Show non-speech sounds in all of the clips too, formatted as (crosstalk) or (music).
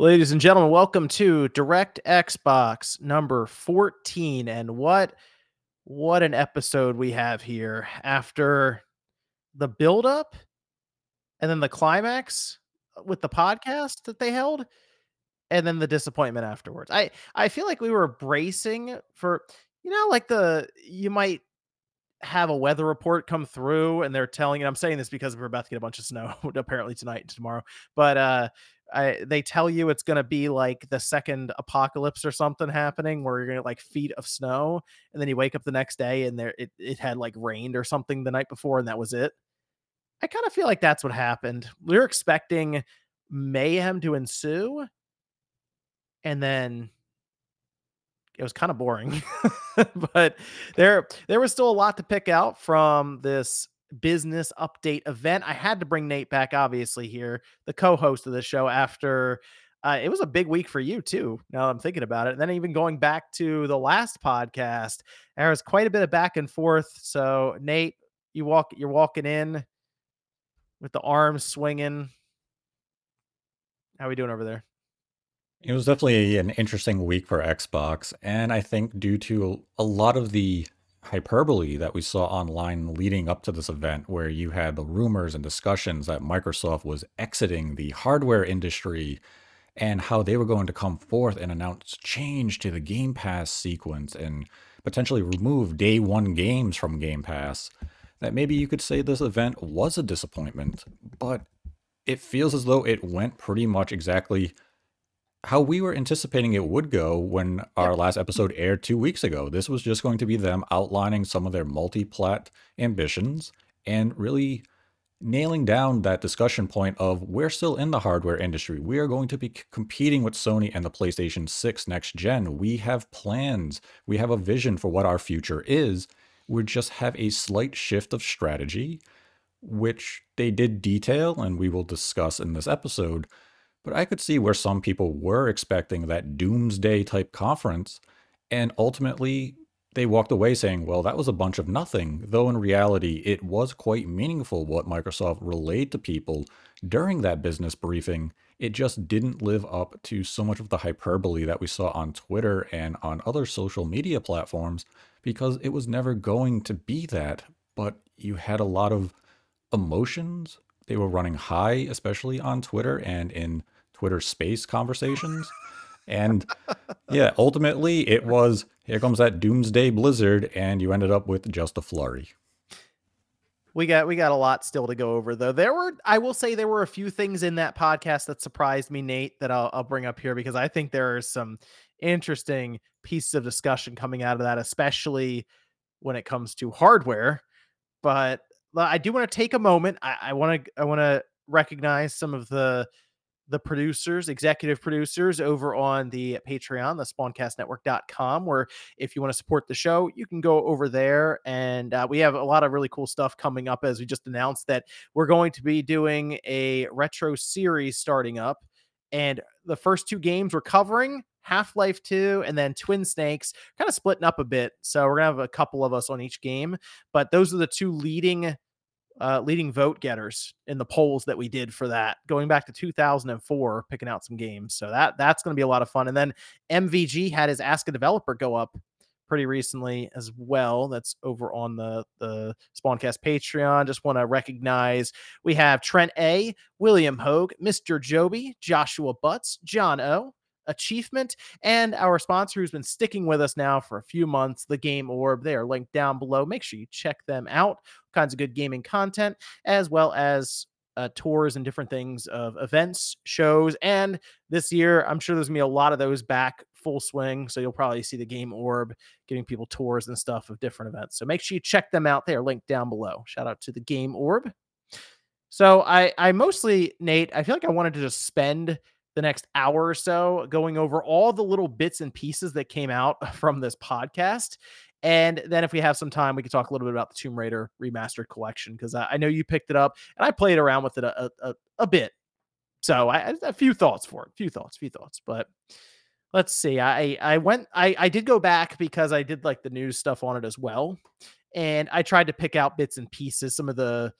Ladies and gentlemen, welcome to DirectXbox number 14. And what what an episode we have here after the build up and then the climax with the podcast that they held and then the disappointment afterwards. I I feel like we were bracing for you know like the you might have a weather report come through and they're telling and I'm saying this because we're about to get a bunch of snow (laughs) apparently tonight and tomorrow. But uh I, they tell you it's going to be like the second apocalypse or something happening where you're going to like feet of snow and then you wake up the next day and there it, it had like rained or something the night before and that was it. I kind of feel like that's what happened. We are expecting mayhem to ensue and then it was kind of boring. (laughs) but there there was still a lot to pick out from this business update event. I had to bring Nate back obviously here, the co-host of the show after uh, it was a big week for you too. Now I'm thinking about it. And then even going back to the last podcast, there was quite a bit of back and forth. So Nate, you walk you're walking in with the arms swinging. How are we doing over there? It was definitely an interesting week for Xbox, and I think due to a lot of the hyperbole that we saw online leading up to this event, where you had the rumors and discussions that Microsoft was exiting the hardware industry and how they were going to come forth and announce change to the Game Pass sequence and potentially remove day one games from Game Pass, that maybe you could say this event was a disappointment, but it feels as though it went pretty much exactly how we were anticipating it would go when our last episode aired two weeks ago. This was just going to be them outlining some of their multi plat ambitions and really nailing down that discussion point of we're still in the hardware industry. We are going to be competing with Sony and the PlayStation 6 next gen. We have plans, we have a vision for what our future is. We just have a slight shift of strategy, which they did detail and we will discuss in this episode. But I could see where some people were expecting that doomsday type conference, and ultimately they walked away saying, well, that was a bunch of nothing, though in reality, it was quite meaningful what Microsoft relayed to people during that business briefing. It just didn't live up to so much of the hyperbole that we saw on Twitter and on other social media platforms because it was never going to be that. But you had a lot of emotions they were running high, especially on Twitter and in Twitter space conversations. And yeah, ultimately it was here comes that doomsday blizzard, and you ended up with just a flurry. We got we got a lot still to go over though. There were I will say there were a few things in that podcast that surprised me, Nate, that I'll, I'll bring up here because I think there are some interesting pieces of discussion coming out of that, especially when it comes to hardware. But I do want to take a moment. I want to I want to recognize some of the the producers, executive producers over on the Patreon, the spawncastnetwork.com, where if you want to support the show, you can go over there. And uh, we have a lot of really cool stuff coming up as we just announced that we're going to be doing a retro series starting up. And the first two games we're covering Half Life 2, and then Twin Snakes, kind of splitting up a bit. So we're gonna have a couple of us on each game, but those are the two leading uh, leading vote getters in the polls that we did for that, going back to 2004, picking out some games. So that that's going to be a lot of fun. And then MVG had his Ask a Developer go up pretty recently as well. That's over on the the Spawncast Patreon. Just want to recognize we have Trent A, William Hogue, Mr. Joby, Joshua Butts, John O, achievement and our sponsor who's been sticking with us now for a few months the game orb they are linked down below. Make sure you check them out. Kinds of good gaming content as well as uh, tours and different things of events shows and this year i'm sure there's gonna be a lot of those back full swing so you'll probably see the game orb giving people tours and stuff of different events. So make sure you check them out. They are linked down below. Shout out to the game orb. So i i mostly nate i feel like i wanted to just spend the next hour or so going over all the little bits and pieces that came out (laughs) from this podcast. And then if we have some time, we can talk a little bit about the Tomb Raider remastered collection because I, I, know you picked it up and I played around with it a, a, a bit. So I, a few thoughts for it, a few thoughts, a few thoughts. But let's see. I I went I I did go back because I did like the news stuff on it as well, and I tried to pick out bits and pieces, some of the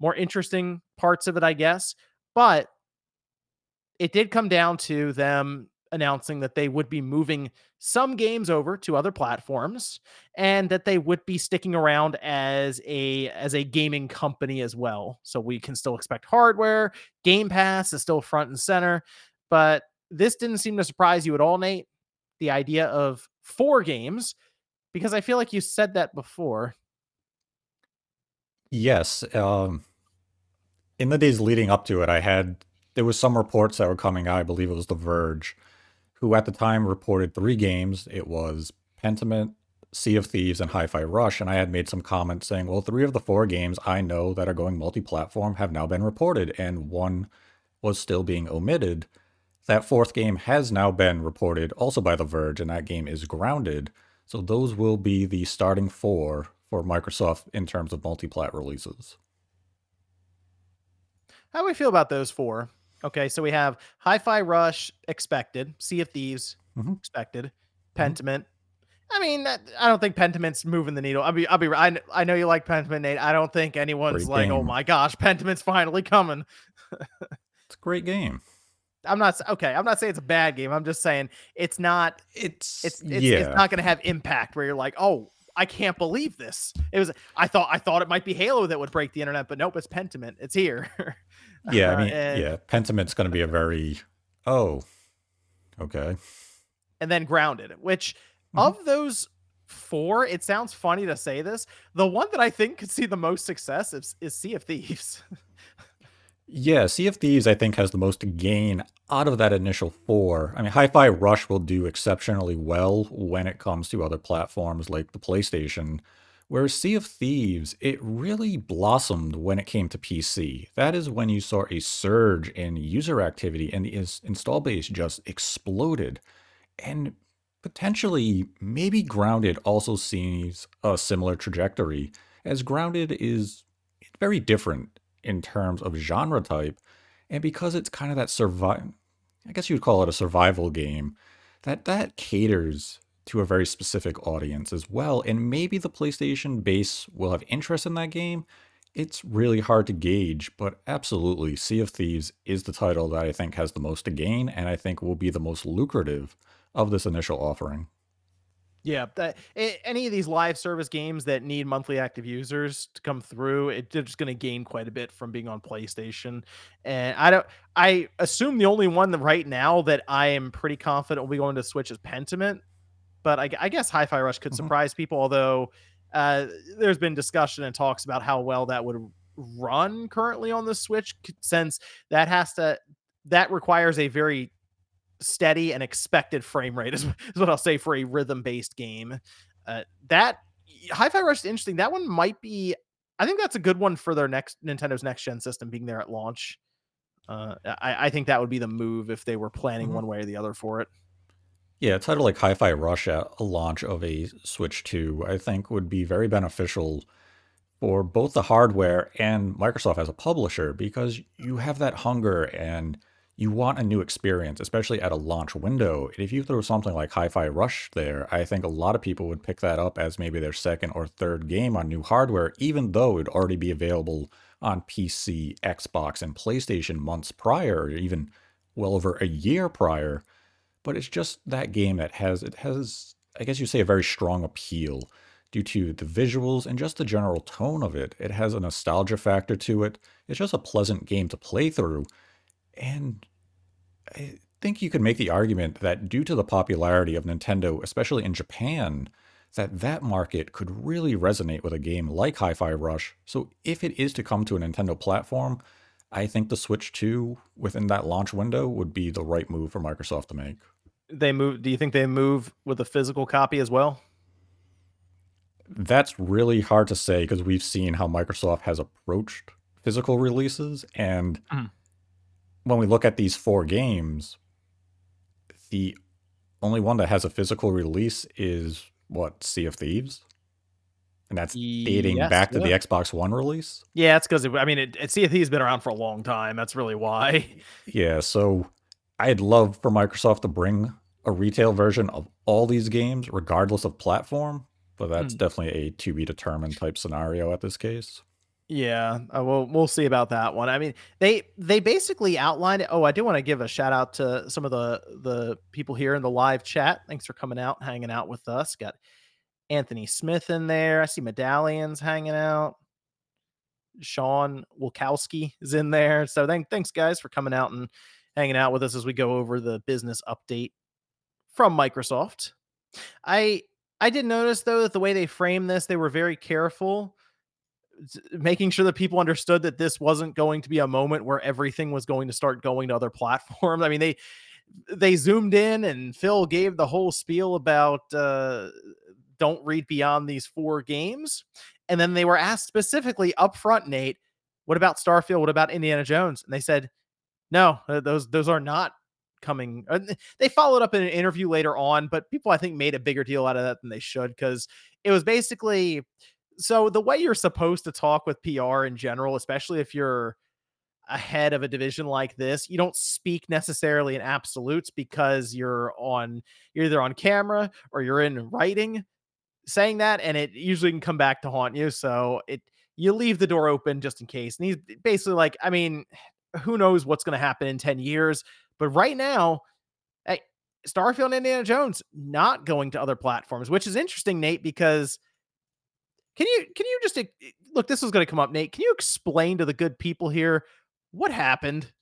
more interesting parts of it, I guess. But it did come down to them announcing that they would be moving some games over to other platforms and that they would be sticking around as a as a gaming company as well. So we can still expect hardware, Game Pass is still front and center, but this didn't seem to surprise you at all, Nate. The idea of four games because I feel like you said that before. Yes, um in the days leading up to it, I had there was some reports that were coming out, I believe it was The Verge, who at the time reported three games. It was Pentiment, Sea of Thieves, and Hi Fi Rush. And I had made some comments saying, well, three of the four games I know that are going multi platform have now been reported, and one was still being omitted. That fourth game has now been reported also by The Verge, and that game is Grounded. So those will be the starting four for Microsoft in terms of multi plat releases. How do we feel about those four? Okay, so we have Hi-Fi Rush expected, Sea of Thieves Mhm. expected, Mhm. Pentiment. I mean, that- I don't think Pentiment's moving the needle. I'll be, I'll be. I, I know you like Pentiment, Nate. I don't think anyone's Great like, oh my gosh, Pentiment's finally coming. (laughs) It's a great game. I'm not okay. I'm not saying it's a bad game. I'm just saying it's not. It's, It's it's, yeah. it's not going to have impact where you're like, oh, I can't believe this. It was. I thought I thought it might be Halo that would break the internet, but nope, it's Pentiment. It's here. (laughs) yeah, I Uh, mean, and- yeah, Pentiment's going to be a very oh, okay. and then grounded which Mhm. of those four it sounds funny to say this the one that i think could see the most success is, is sea of thieves (laughs) Yeah, Sea of Thieves, I think, has the most gain out of that initial four. I mean, Hi Fi Rush will do exceptionally well when it comes to other platforms like the PlayStation, whereas Sea of Thieves, it really blossomed when it came to PC. That is when you saw a surge in user activity and the ins- install base just exploded. And potentially, maybe Grounded also sees a similar trajectory, as Grounded is very different in terms of genre type, and because it's kind of that survive, I guess you'd call it a survival game, that that caters to a very specific audience as well. And maybe the PlayStation base will have interest in that game. It's really hard to gauge, but absolutely, Sea of Thieves is the title that I think has the most to gain, and I think will be the most lucrative of this initial offering. Yeah that, a- any of these live service games that need monthly active users to come through it, they're just going to gain quite a bit from being on playstation and i don't i assume the only one that right now that i am pretty confident will be going to switch is pentiment but i, I guess hi-fi rush could Mhm. surprise people although uh, there's been discussion and talks about how well that would run currently on the switch since that has to that requires a very steady and expected frame rate is, (laughs) is what i'll say for a rhythm based game. Uh, that hi-fi rush is interesting. That one might be i think that's a good one for their next nintendo's next gen system being there at launch. Uh, I, I think that would be the move if they were planning Mhm. one way or the other for it. Yeah, a title like Hi Fi Rush at a launch of a Switch 2, I think would be very beneficial for both the hardware and Microsoft as a publisher because you have that hunger and you want a new experience, especially at a launch window. And if you throw something like Hi Fi Rush there, I think a lot of people would pick that up as maybe their second or third game on new hardware, even though it'd already be available on PC, Xbox, and PlayStation months prior, or even well over a year prior but it's just that game that has it has I guess you say a very strong appeal due to the visuals and just the general tone of it. It has a nostalgia factor to it. It's just a pleasant game to play through. And I think you could make the argument that due to the popularity of Nintendo, especially in Japan, that that market could really resonate with a game like Hi-Fi Rush. So if it is to come to a Nintendo platform, I think the Switch 2 within that launch window would be the right move for Microsoft to make. they move do you think they move with a physical copy as well That's really hard to say because we've seen how Microsoft has approached physical releases. And Mhm. When we look at these four games, the only one that has a physical release is what, Sea of Thieves? And that's dating Yes, back to the Xbox One release. yeah it's because i mean it, it sea of thieves been around for a long time that's really why Yeah, so I'd love for Microsoft to bring a retail version of all these games, regardless of platform. But that's Mm. definitely a to be determined type scenario at this case. Yeah, uh, we'll we'll see about that one. I mean, they they basically outlined it. Oh, I do want to give a shout out to some of the the people here in the live chat. Thanks for coming out, hanging out with us. Got Anthony Smith in there. I see medallions hanging out. Sean Wilkowski is in there. So thank, thanks guys for coming out and hanging out with us as we go over the business update from Microsoft. I I did notice though that the way they framed this, they were very careful making sure that people understood that this wasn't going to be a moment where everything was going to start going to other platforms. I mean, they they zoomed in and Phil gave the whole spiel about uh, don't read beyond these four games. And then they were asked specifically up front, Nate, what about Starfield? What about Indiana Jones? And they said, no, uh, those those are not coming. Uh, they followed up in an interview later on, but people I think made a bigger deal out of that than they should because it was basically so the way you're supposed to talk with PR in general, especially if you're ahead of a division like this, you don't speak necessarily in absolutes because you're on you're either on camera or you're in writing saying that, and it usually can come back to haunt you. So it you leave the door open just in case. And he's basically like, I mean, who knows what's going to happen in 10 years, but right now, hey, Starfield and Indiana Jones not going to other platforms, which is interesting, Nate, because can you can you just look? This is going to come up, Nate. Can you explain to the good people here what happened?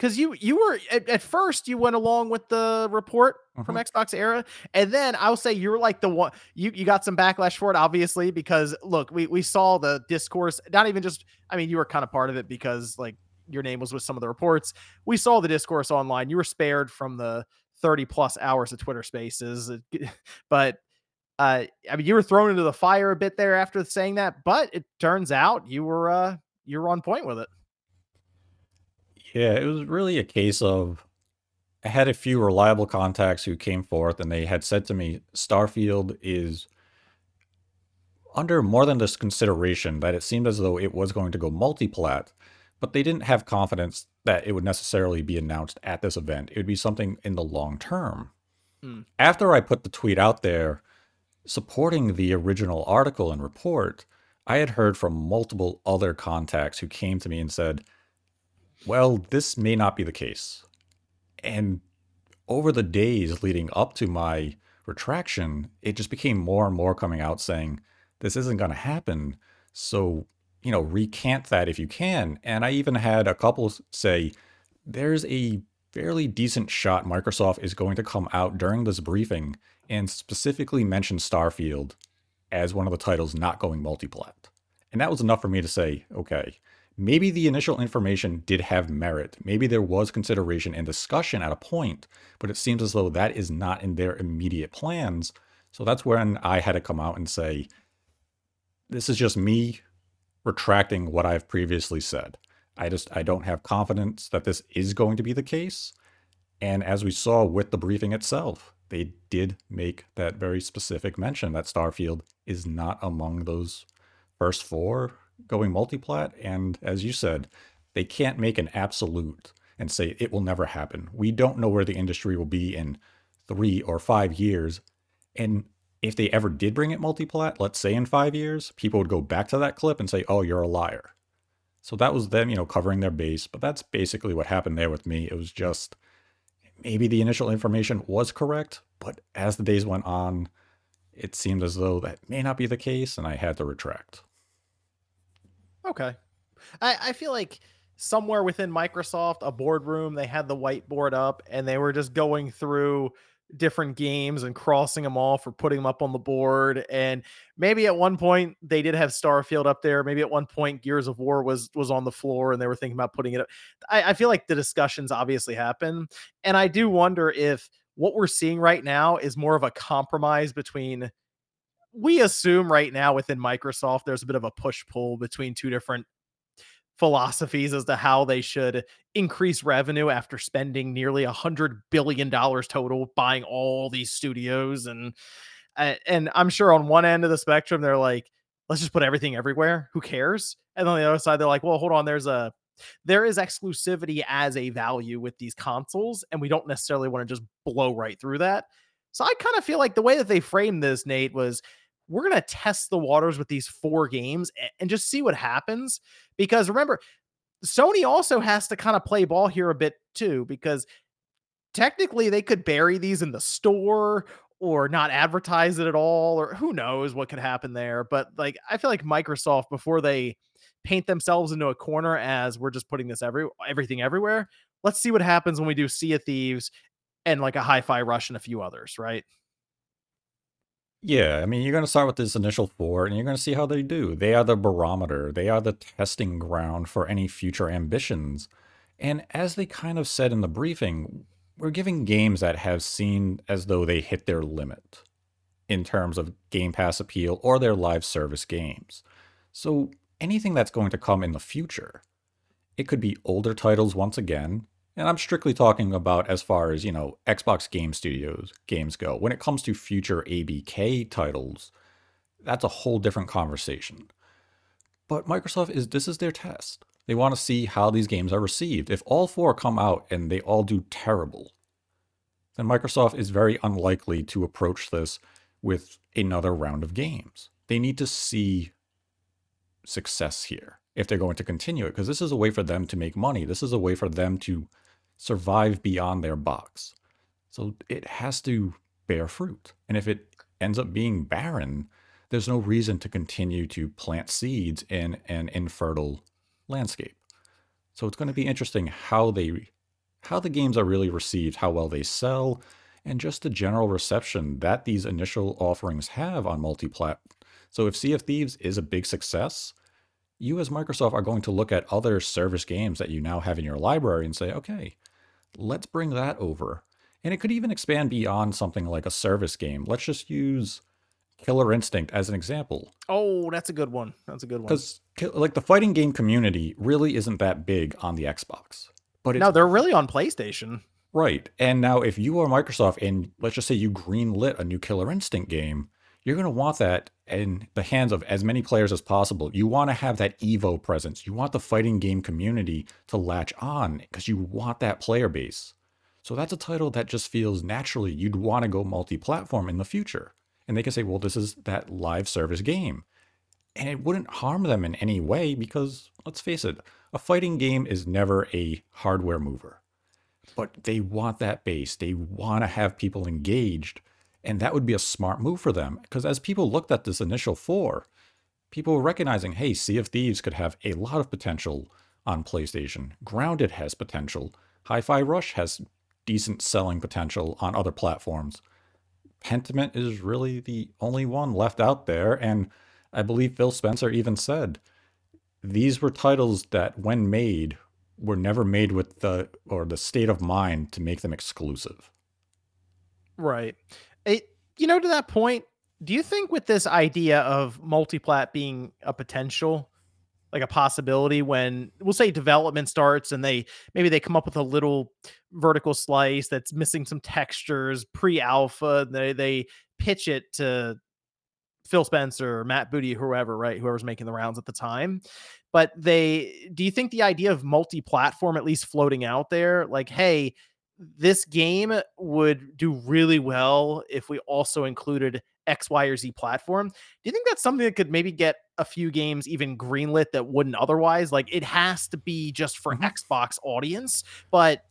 because you you were at, at, first you went along with the report from mm-hmm. XboxEra, and then I'll say you were like the one you you got some backlash for it, obviously, because look, we we saw the discourse, not even just I mean, you were kind of part of it because like your name was with some of the reports. We saw the discourse online. You were spared from the 30 plus hours of Twitter spaces, (laughs) but uh, I mean, you were thrown into the fire a bit there after saying that, but it turns out you were uh, you were on point with it. Yeah, it was really a case of I had a few reliable contacts who came forth and they had said to me, Starfield is under more than this consideration that it seemed as though it was going to go multi-plat, but they didn't have confidence that it would necessarily be announced at this event. It would be something in the long term. Hmm. After I put the tweet out there supporting the original article and report, I had heard from multiple other contacts who came to me and said, well, this may not be the case. And over the days leading up to my retraction, it just became more and more coming out saying, this isn't going to happen. So, you know, recant that if you can. And I even had a couple say, there's a fairly decent shot Microsoft is going to come out during this briefing and specifically mention Starfield as one of the titles not going multiplat. And that was enough for me to say, okay, maybe the initial information did have merit. Maybe there was consideration and discussion at a point, but it seems as though that is not in their immediate plans. So that's when I had to come out and say, this is just me retracting what I've previously said. I just I don't have confidence that this is going to be the case. And as we saw with the briefing itself, they did make that very specific mention that Starfield is not among those first four going multiplat. And as you said, they can't make an absolute and say it will never happen. We don't know where the industry will be in three or five years. And if they ever did bring it multiplat, let's say in five years, people would go back to that clip and say, oh, you're a liar. So that was them, you know, covering their base. But that's basically what happened there with me. It was just maybe the initial information was correct, but as the days went on, it seemed as though that may not be the case, and I had to retract. Okay. I, I feel like somewhere within Microsoft, a boardroom, they had the whiteboard up and they were just going through different games and crossing them off or putting them up on the board. And maybe at one point they did have Starfield up there. Maybe at one point Gears of War was was on the floor and they were thinking about putting it up. I, I feel like the discussions obviously happen. And I do wonder if what we're seeing right now is more of a compromise between we assume right now within Microsoft, there's a bit of a push pull between two different philosophies as to how they should increase revenue after spending nearly a hundred billion dollars total buying all these studios and uh, and I'm sure on one end of the spectrum they're like let's just put everything everywhere. Who cares? And on the other side they're like well hold on there's a there is exclusivity as a value with these consoles and we don't necessarily want to just blow right through that. So I kind of feel like the way that they framed this Nate was we're going to test the waters with these four games and just see what happens. Because remember, Sony also has to kind of play ball here a bit too, because technically they could bury these in the store or not advertise it at all, or who knows what could happen there. But like, I feel like Microsoft, before they paint themselves into a corner as we're just putting this every everything everywhere, let's see what happens when we do Sea of Thieves and like a hi-fi rush and a few others, right? Yeah, I mean, you're going to start with this initial four and you're going to see how they do. They are the barometer, they are the testing ground for any future ambitions. And as they kind of said in the briefing, we're giving games that have seemed as though they hit their limit in terms of Game Pass appeal or their live service games. So anything that's going to come in the future, it could be older titles once again, and I'm strictly talking about as far as, you know, Xbox Game Studios games go. When it comes to future ABK titles, that's a whole different conversation. But Microsoft is this is their test. They want to see how these games are received. If all four come out and they all do terrible, then Microsoft is very unlikely to approach this with another round of games. They need to see success here if they're going to continue it because this is a way for them to make money. This is a way for them to survive beyond their box. So it has to bear fruit. And if it ends up being barren, there's no reason to continue to plant seeds in an infertile landscape. So it's going to be interesting how they how the games are really received, how well they sell, and just the general reception that these initial offerings have on multi-plat. So if Sea of Thieves is a big success, you as Microsoft are going to look at other service games that you now have in your library and say, okay, let's bring that over. And it could even expand beyond something like a service game. Let's just use Killer Instinct as an example. Oh, that's a good one. That's a good one. Because like the fighting game community really isn't that big on the Xbox. But no, they're really on PlayStation. Right. And now if you are Microsoft and let's just say you greenlit a new Killer Instinct game, you're going to want that in the hands of as many players as possible. You want to have that Evo presence. You want the fighting game community to latch on because you want that player base. So that's a title that just feels naturally you'd want to go multi platform in the future. And they can say, well, this is that live service game. And it wouldn't harm them in any way because, let's face it, a fighting game is never a hardware mover. But they want that base, they want to have people engaged and that would be a smart move for them because as people looked at this initial four, people were recognizing, hey, Sea of Thieves could have a lot of potential on PlayStation. Grounded has potential. Hi Fi Rush has decent selling potential on other platforms. Pentiment is really the only one left out there, and I believe Phil Spencer even said these were titles that, when made, were never made with the or the state of mind to make them exclusive. Right. You know, to that point, do you think with this idea of multiplat being a potential, like a possibility when we'll say development starts and they maybe they come up with a little vertical slice that's missing some textures pre-alpha, they they pitch it to Phil Spencer, Matt Booty, whoever, right? Whoever's making the rounds at the time. But they do you think the idea of multi-platform at least floating out there, like, hey, this game would do really well if we also included X, Y, or Z platform. Do you think that's something that could maybe get a few games even greenlit that wouldn't otherwise? Like it has to be just for mm-hmm. Xbox audience, but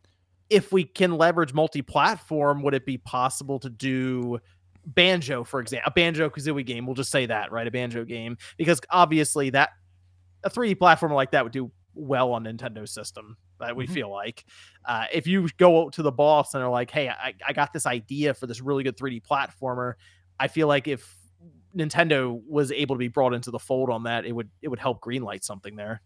if we can leverage multi-platform, would it be possible to do Banjo, for example, a Banjo Kazooie game? We'll just say that, right? A Banjo game, because obviously that a 3D platformer like that would do well on Nintendo system that we mm-hmm. feel like. Uh, if you go out to the boss and are like, hey, I, I got this idea for this really good 3D platformer, I feel like if Nintendo was able to be brought into the fold on that, it would it would help greenlight something there.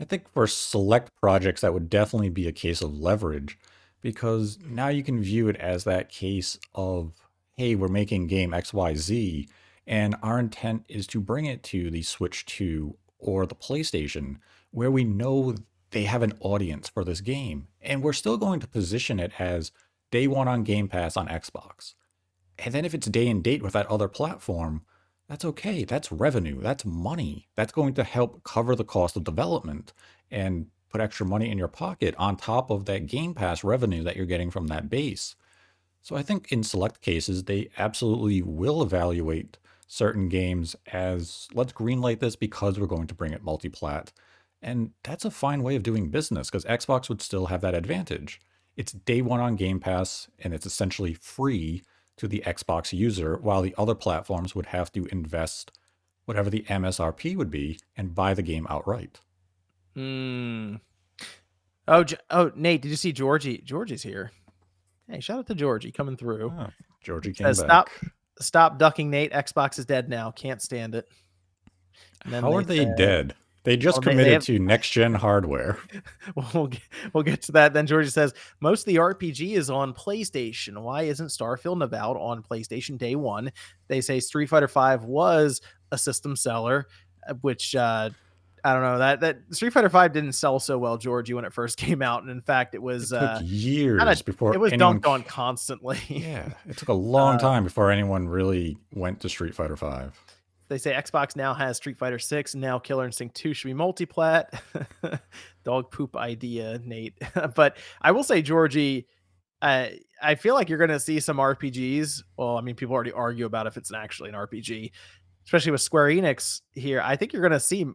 I think for select projects that would definitely be a case of leverage because now you can view it as that case of hey, we're making game XYZ and our intent is to bring it to the Switch 2 or the PlayStation where we know they have an audience for this game. And we're still going to position it as day one on Game Pass on Xbox. And then if it's day and date with that other platform, that's okay. That's revenue. That's money. That's going to help cover the cost of development and put extra money in your pocket on top of that Game Pass revenue that you're getting from that base. So I think in select cases, they absolutely will evaluate certain games as let's greenlight this because we're going to bring it multiplat. And that's a fine way of doing business because Xbox would still have that advantage. It's day one on Game Pass and it's essentially free to the Xbox user, while the other platforms would have to invest whatever the MSRP would be and buy the game outright. Hmm. Oh, oh, Nate, did you see Georgie? Georgie's here. Hey, shout out to Georgie coming through. Oh, Georgie came Says, back. Stop, stop ducking, Nate. Xbox is dead now. Can't stand it. How are they, dead? They just well, committed they, have... to next gen hardware. (laughs) we'll get, we'll get to that. Then Georgie says most of the RPG is on PlayStation. Why isn't Starfield about on PlayStation day one? They say Street Fighter Five was a system seller, uh, which uh, I don't know that that Street Fighter Five didn't sell so well, Georgie, when it first (laughs) came out, and in fact, it was it uh, years kinda, before it was anyone... dunked on constantly. yeah, it took a (laughs) long uh, time before anyone really went to Street Fighter Five. They say Xbox now has Street Fighter Six, now Killer Instinct Two should be multiplat. (laughs) Dog poop idea, Nate. (laughs) but I will say, Georgie, uh, I feel like you're going to see some RPGs. Well, I mean, people already argue about if it's actually an RPG, especially with Square Enix here. I think you're going to see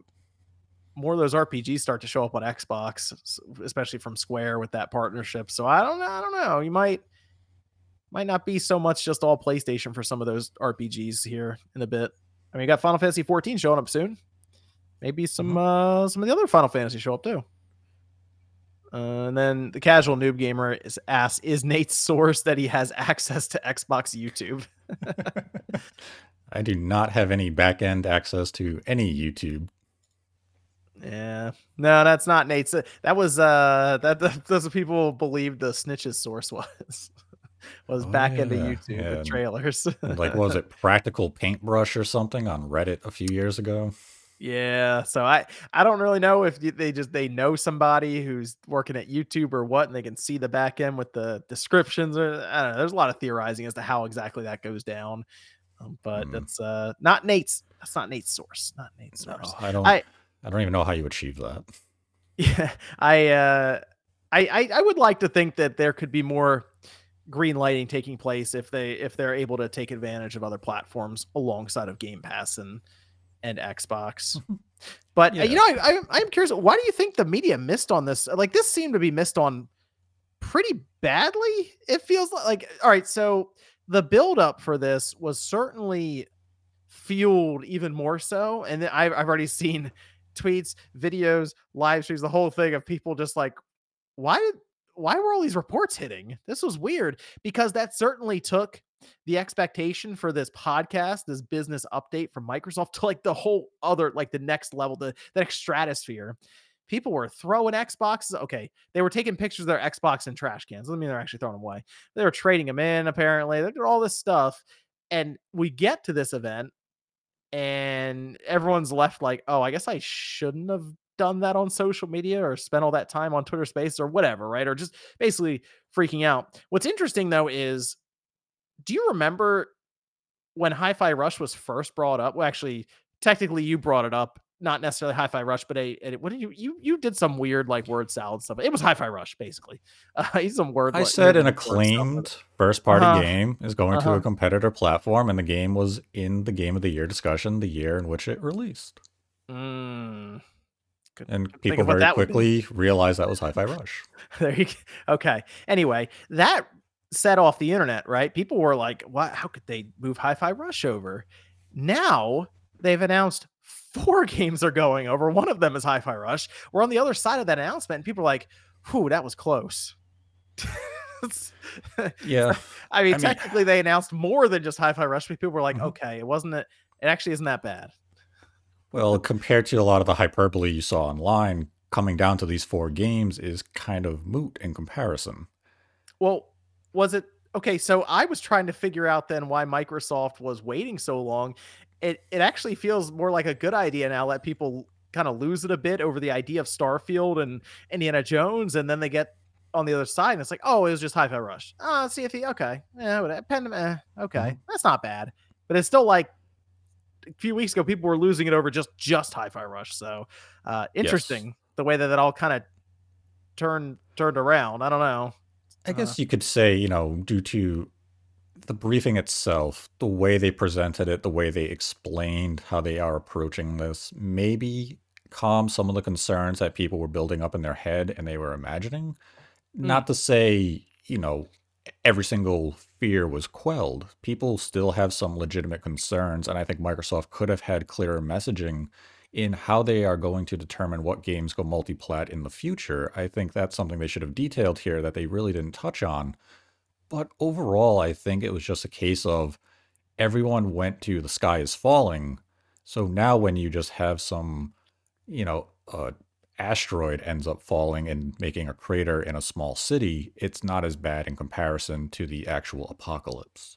more of those RPGs start to show up on Xbox, especially from Square with that partnership. So I don't know. I don't know. You might might not be so much just all PlayStation for some of those RPGs here in a bit. I mean, you got Final Fantasy 14 showing up soon. Maybe some mm-hmm. uh some of the other Final Fantasy show up too. Uh, and then the casual noob gamer is asks, "Is Nate's source that he has (laughs) access to Xbox YouTube?" (laughs) I do not have any back end access to any YouTube yeah, no, that's not Nate's. That was uh, that, that that's what people believed the snitches source was (laughs) was oh, back yeah. into YouTube yeah. with trailers. (laughs) like, was it Practical Paintbrush or something on Reddit a few years ago? Yeah, so I I don't really know if they just they know somebody who's working at YouTube or what, and they can see the back end with the descriptions or I don't know. There's a lot of theorizing as to how exactly that goes down, um, but mm. that's uh not Nate's. That's not Nate's source. Not Nate's source. No, I don't. I I don't even know how you achieve that. (laughs) Yeah, I, uh, I, I, I would like to think that there could be more green lighting taking place if they if they're able to take advantage of other platforms alongside of Game Pass and and Xbox. (laughs) But yeah. uh, you know, I, I I'm curious. Why do you think the media missed on this? Like this seemed to be missed on pretty badly. It feels like, like all right. So the build up for this was certainly fueled even more so, and I've I've already (laughs) seen tweets, videos, live streams, the whole thing of people just like, why did why were all these reports hitting? This was weird because that certainly took the expectation for this podcast, this business update from Microsoft (laughs) to like the whole other, like the next level, the, the next stratosphere. People were throwing Xboxes. Okay, they were taking pictures of their Xbox in trash cans. I mean, they're actually throwing them away. They were trading them in, apparently. They did all this stuff. And we get to this event, and everyone's left like, oh, I guess I shouldn't have done that on social media or spent all that time on Twitter Space or whatever, right? Or just basically freaking out. What's interesting though is, do you remember when Hi-Fi Rush was first brought up? Well, actually, technically, you brought it up not necessarily Hi-Fi Rush, but a, a, what did you you you did some weird like word salad stuff. It was Hi-Fi Rush basically. (laughs) Uh, some word. I like, said an acclaimed first party uh-huh. game is going uh-huh. to a uh-huh. competitor platform, and the game was in the game of the year discussion the year in which it released. Mm. Good, and good people very quickly realized that was Hi-Fi Rush. (laughs) there you go. Okay. Anyway, that set off the internet, right? People were like, "What? How could they move Hi-Fi Rush over?" Now they've announced four (laughs) games are going over. One of them is Hi Fi Rush. We're on the other side of that announcement, and people are like, whew, that was close. (laughs) yeah. I mean, I technically, mean, they announced more than just Hi Fi Rush, people were like, mm-hmm. okay, it wasn't it. It actually isn't that bad. Well, compared to a lot of the hyperbole you saw online, coming down to these four games is kind of moot in comparison. Well, was it okay? So I was trying to figure out then why Microsoft was waiting so long, it it actually feels more like a good idea now. Let people kind of lose it a bit over the idea of Starfield and Indiana Jones, and then they get on the other side, and it's like, oh, it was just Hi-Fi Rush. Oh, see if he okay, yeah, pen, eh, okay, mm-hmm. that's not bad, but it's still like a few weeks ago, people were losing it over just just Hi-Fi Rush. So uh, interesting yes. the way that it all kind of turned turned around. I don't know. I guess uh, you could say, you know, due to the briefing itself, the way they presented it, the way they explained how they are approaching this, maybe calm some of the concerns that people were building up in their head and they were imagining. Mm. Not to say, you know, every single fear was quelled. People still have some legitimate concerns, and I think Microsoft could have had clearer messaging in how they are going to determine what games go multi-plat in the future. I think that's something they should have detailed here that they really didn't touch on. But overall, I think it was just a case of everyone went to the sky is falling. So now when you just have some, you know, uh, asteroid ends up falling and making a crater in a small city, it's not as bad in comparison to the actual apocalypse.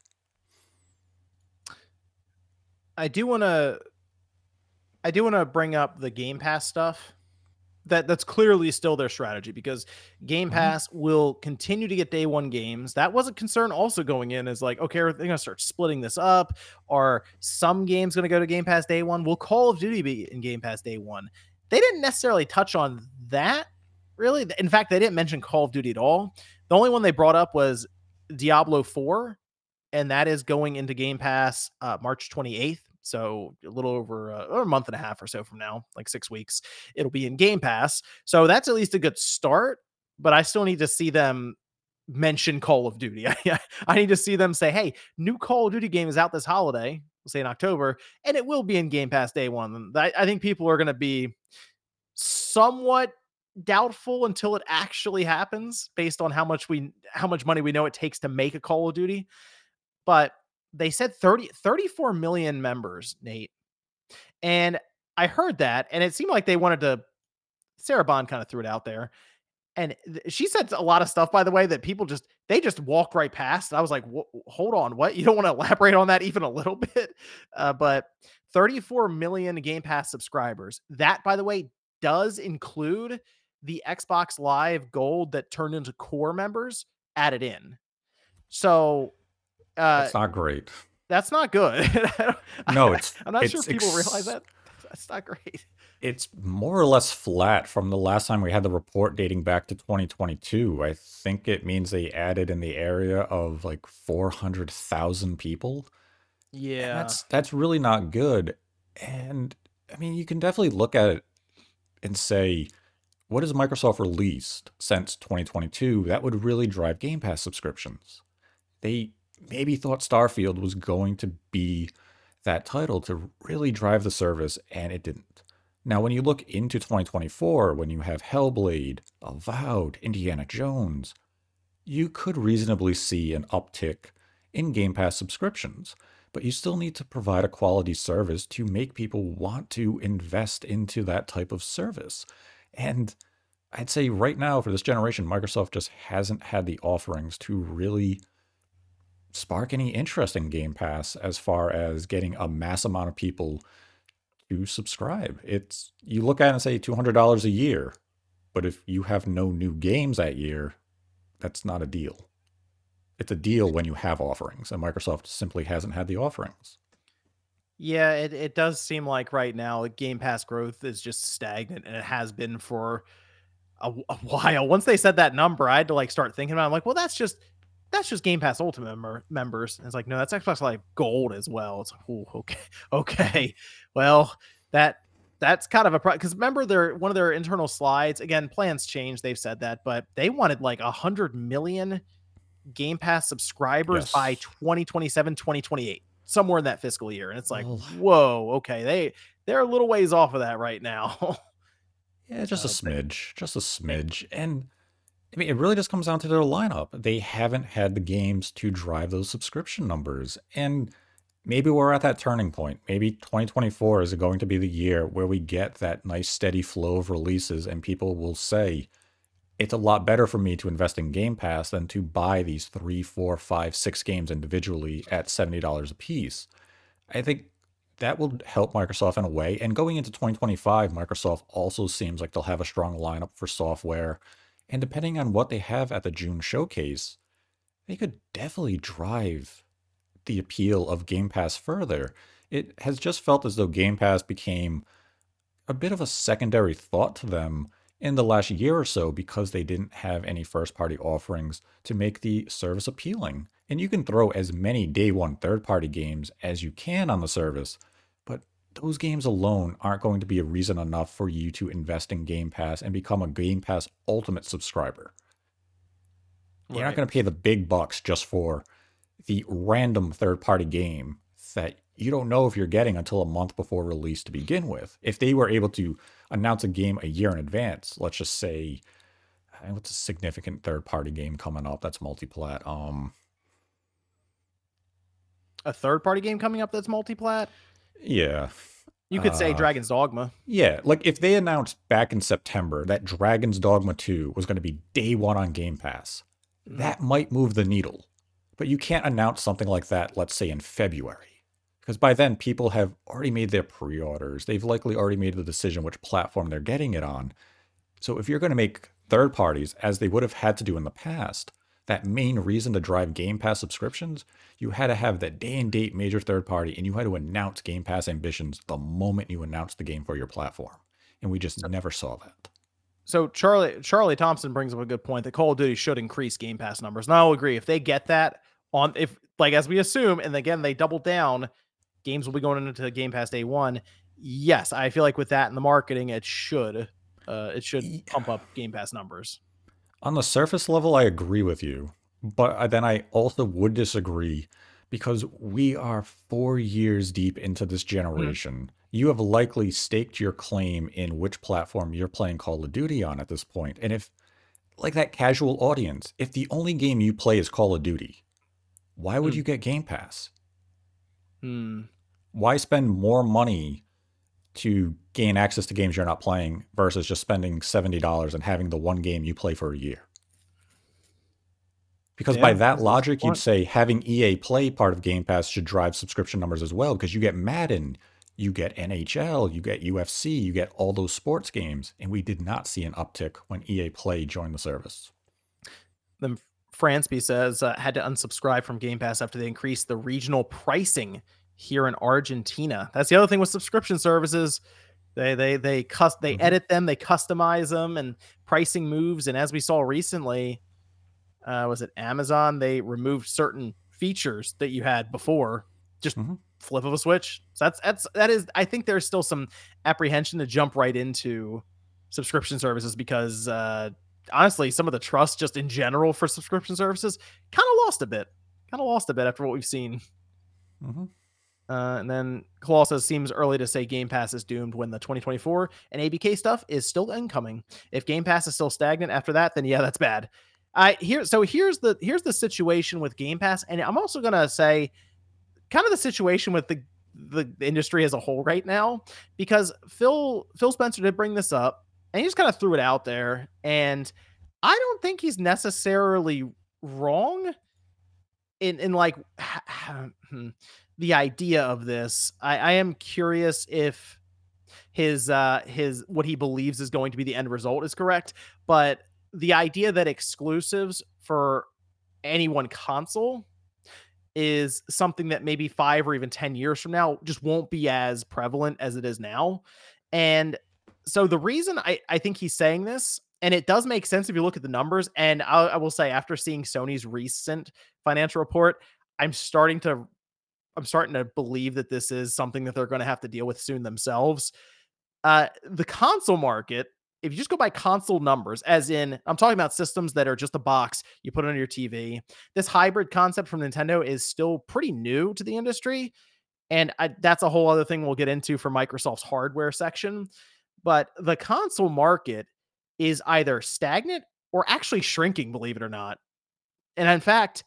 I do want to I do want to bring up the Game Pass stuff. That that's clearly still their strategy because Game Mhm. Pass will continue to get day one games. That was a concern also going in is like, okay, are they gonna start splitting this up? Are some games gonna go to Game Pass day one? Will Call of Duty be in Game Pass day one? They didn't necessarily touch on that really. In fact, they didn't mention Call of Duty at all. The only one they brought up was Diablo 4, and that is going into Game Pass uh, March 28th. So a little over uh, a month and a half or so from now, like six weeks, it'll be in Game Pass. So that's at least a good start. But I still need to see them mention Call of Duty. (laughs) I need to see them say, "Hey, new Call of Duty game is out this holiday." Say in October, and it will be in Game Pass day one. I, I think people are going to be somewhat doubtful until it actually happens, based on how much we how much money we know it takes to make a Call of Duty. But they said 30 34 million members, Nate. And I heard that and it seemed like they wanted to Sarah Bond kind of threw it out there. And th- she said a lot of stuff by the way that people just they just walk right past. I was like, "Hold on, what? You don't want to (laughs) elaborate on that even a little bit?" Uh, but 34 million Game Pass subscribers. That by the way does include the Xbox Live Gold that turned into core members added in. So uh, That's not great. that's not good. (laughs) No, it's I'm not sure it's if people realize that. That's not great. It's more or less flat from the last time we had the report dating back to 2022. I think it means they added in the area of like 400,000 people. And Yeah. that's that's really not good. And I mean, you can definitely look at it and say, what has Microsoft released since 2022 that would really drive Game Pass subscriptions? They maybe thought Starfield was going to be that title to really drive the service, and it didn't. Now, when you look into 2024, when you have Hellblade, Avowed, Indiana Jones, you could reasonably see an uptick in Game Pass subscriptions, but you still need to provide a quality service to make people want to invest into that type of service. And I'd say right now, for this generation, Microsoft just hasn't had the offerings to really spark any interest in Game Pass as far as getting a mass amount of people to subscribe. It's you look at it and say $200 a year, but if you have no new games that year, that's not a deal. It's a deal when you have offerings, and Microsoft simply hasn't had the offerings. Yeah, it, it does seem like right now Game Pass growth is just stagnant and it has been for a while. Once they said that number, I had to like start thinking about it. I'm like, well, that's just that's just Game Pass Ultimate member, members. And it's like, no, that's Xbox Live Gold as well. It's like, oh, okay, (laughs) okay. Well, that that's kind of a problem because remember their one of their internal slides again. Plans change. They've said that, but they wanted like a hundred million Game Pass subscribers by Yes. 2027, 2028, somewhere in that fiscal year. And it's like, Well, whoa, okay, they they're a little ways off of that right now. (laughs) yeah, just a uh, but smidge, just a smidge. And I mean, it really just comes down to their lineup. They haven't had the games to drive those subscription numbers. And maybe we're at that turning point. Maybe 2024 is going to be the year where we get that nice steady flow of releases and people will say, it's a lot better for me to invest in Game Pass than to buy these three, four, five, six games individually at $70 a piece. I think that will help Microsoft in a way. And going into 2025, Microsoft also seems like they'll have a strong lineup for software. And depending on what they have at the June showcase, they could definitely drive the appeal of Game Pass further. It has just felt as though Game Pass became a bit of a secondary thought to them in the last year or so because they didn't have any first party offerings to make the service appealing. And you can throw as many day one third party games as you can on the service, those games alone aren't going to be a reason enough for you to invest in Game Pass and become a Game Pass Ultimate subscriber. You're not going to pay the big bucks just for the random third party game that you don't know if you're getting until a month before release to begin with. If they were able to announce a game a year in advance, let's just say, what's a significant third party game coming up that's multiplat? Um, a third party game coming up that's multiplat? Yeah. You could uh, say Dragon's Dogma. Yeah, like if they announced back in September that Dragon's Dogma 2 was going to be day one on Game Pass, mm. that might move the needle. But you can't announce something like that, let's say in February because by then people have already made their pre-orders they've likely already made the decision which platform they're getting it on so if you're going to make third parties as they would have had to do in the past that main reason to drive game pass subscriptions you had to have that day and date major third party and you had to announce game pass ambitions the moment you announced the game for your platform and we just never saw that so charlie charlie thompson brings up a good point that call of duty should increase game pass numbers and i'll agree if they get that on if like as we assume and again they double down games will be going into Game Pass day one. Yes, I feel like with that and the marketing, it should uh, it should pump up Game Pass numbers. On the surface level, I agree with you, but then I also would disagree because we are four years deep into this mm-hmm. generation. Mm-hmm. You have likely staked your claim in which platform you're playing Call of Duty on at this point. And if, like that casual audience, if the only game you play is Call of Duty, why would mm. you get Game Pass? Hmm why spend more money to gain access to games you're not playing versus just spending $70 and having the one game you play for a year? Because yeah, by that logic, you'd say having EA Play part of Game Pass should drive subscription numbers as well, because you get Madden, you get NHL, you get UFC, you get all those sports games. And we did not see an uptick when EA Play joined the service. Then Fransby says uh, had to unsubscribe from Game Pass after they increased the regional pricing here in Argentina. That's the other thing with subscription services. They they they cus- they mm-hmm. edit them, they customize them, and pricing moves. And as we saw recently, uh, was it Amazon? They removed certain features that you had before, just mm-hmm. flip of a switch. So that's that's that is. I think there's still some apprehension to jump right into subscription services because uh, honestly, some of the trust just in general for subscription services kind of lost a bit. Kind of lost a bit after what we've seen. Mm-hmm. Uh, and then Claw says seems early to say Game Pass is doomed when the 2024 and ABK stuff is still incoming. If Game Pass is still stagnant after that, then yeah, that's bad. I here so here's the here's the situation with Game Pass, and I'm also gonna say kind of the situation with the the industry as a whole right now because Phil Phil Spencer did bring this up and he just kind of threw it out there, and I don't think he's necessarily wrong in in like hmm, the idea of this. I, I am curious if his uh his what he believes is going to be the end result is correct, but the idea that exclusives for any one console is something that maybe 5 or even 10 years from now just won't be as prevalent as it is now. And so the reason I I think he's saying this and it does make sense if you look at the numbers and I, I will say after seeing Sony's recent financial report, I'm starting to I'm starting to believe that this is something that they're going to have to deal with soon themselves. Uh, the console market, if you just go by console numbers, as in, I'm talking about systems that are just a box you put on your TV. This hybrid concept from Nintendo is still pretty new to the industry. And I, that's a whole other thing we'll get into for Microsoft's hardware section. But the console market is either stagnant or actually shrinking, believe it or not. And in fact,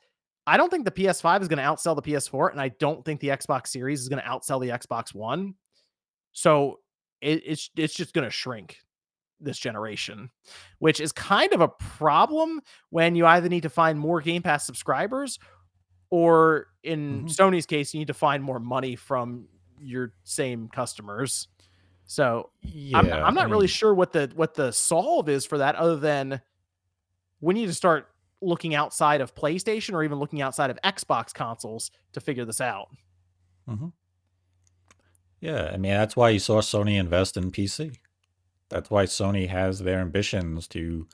I don't think the PS5 is going to outsell the PS4, and I don't think the Xbox Series is going to outsell the Xbox One. So it, it's it's just going to shrink this generation, which is kind of a problem when you either need to find more Game Pass subscribers, or in mm-hmm. Sony's case, you need to find more money from your same customers. So yeah, I'm, I'm not I mean, really sure what the what the solve is for that, other than we need to start looking outside of PlayStation or even looking outside of Xbox consoles to figure this out. Mm-hmm. Yeah, I mean that's why you saw Sony invest in PC. That's why Sony has their ambitions to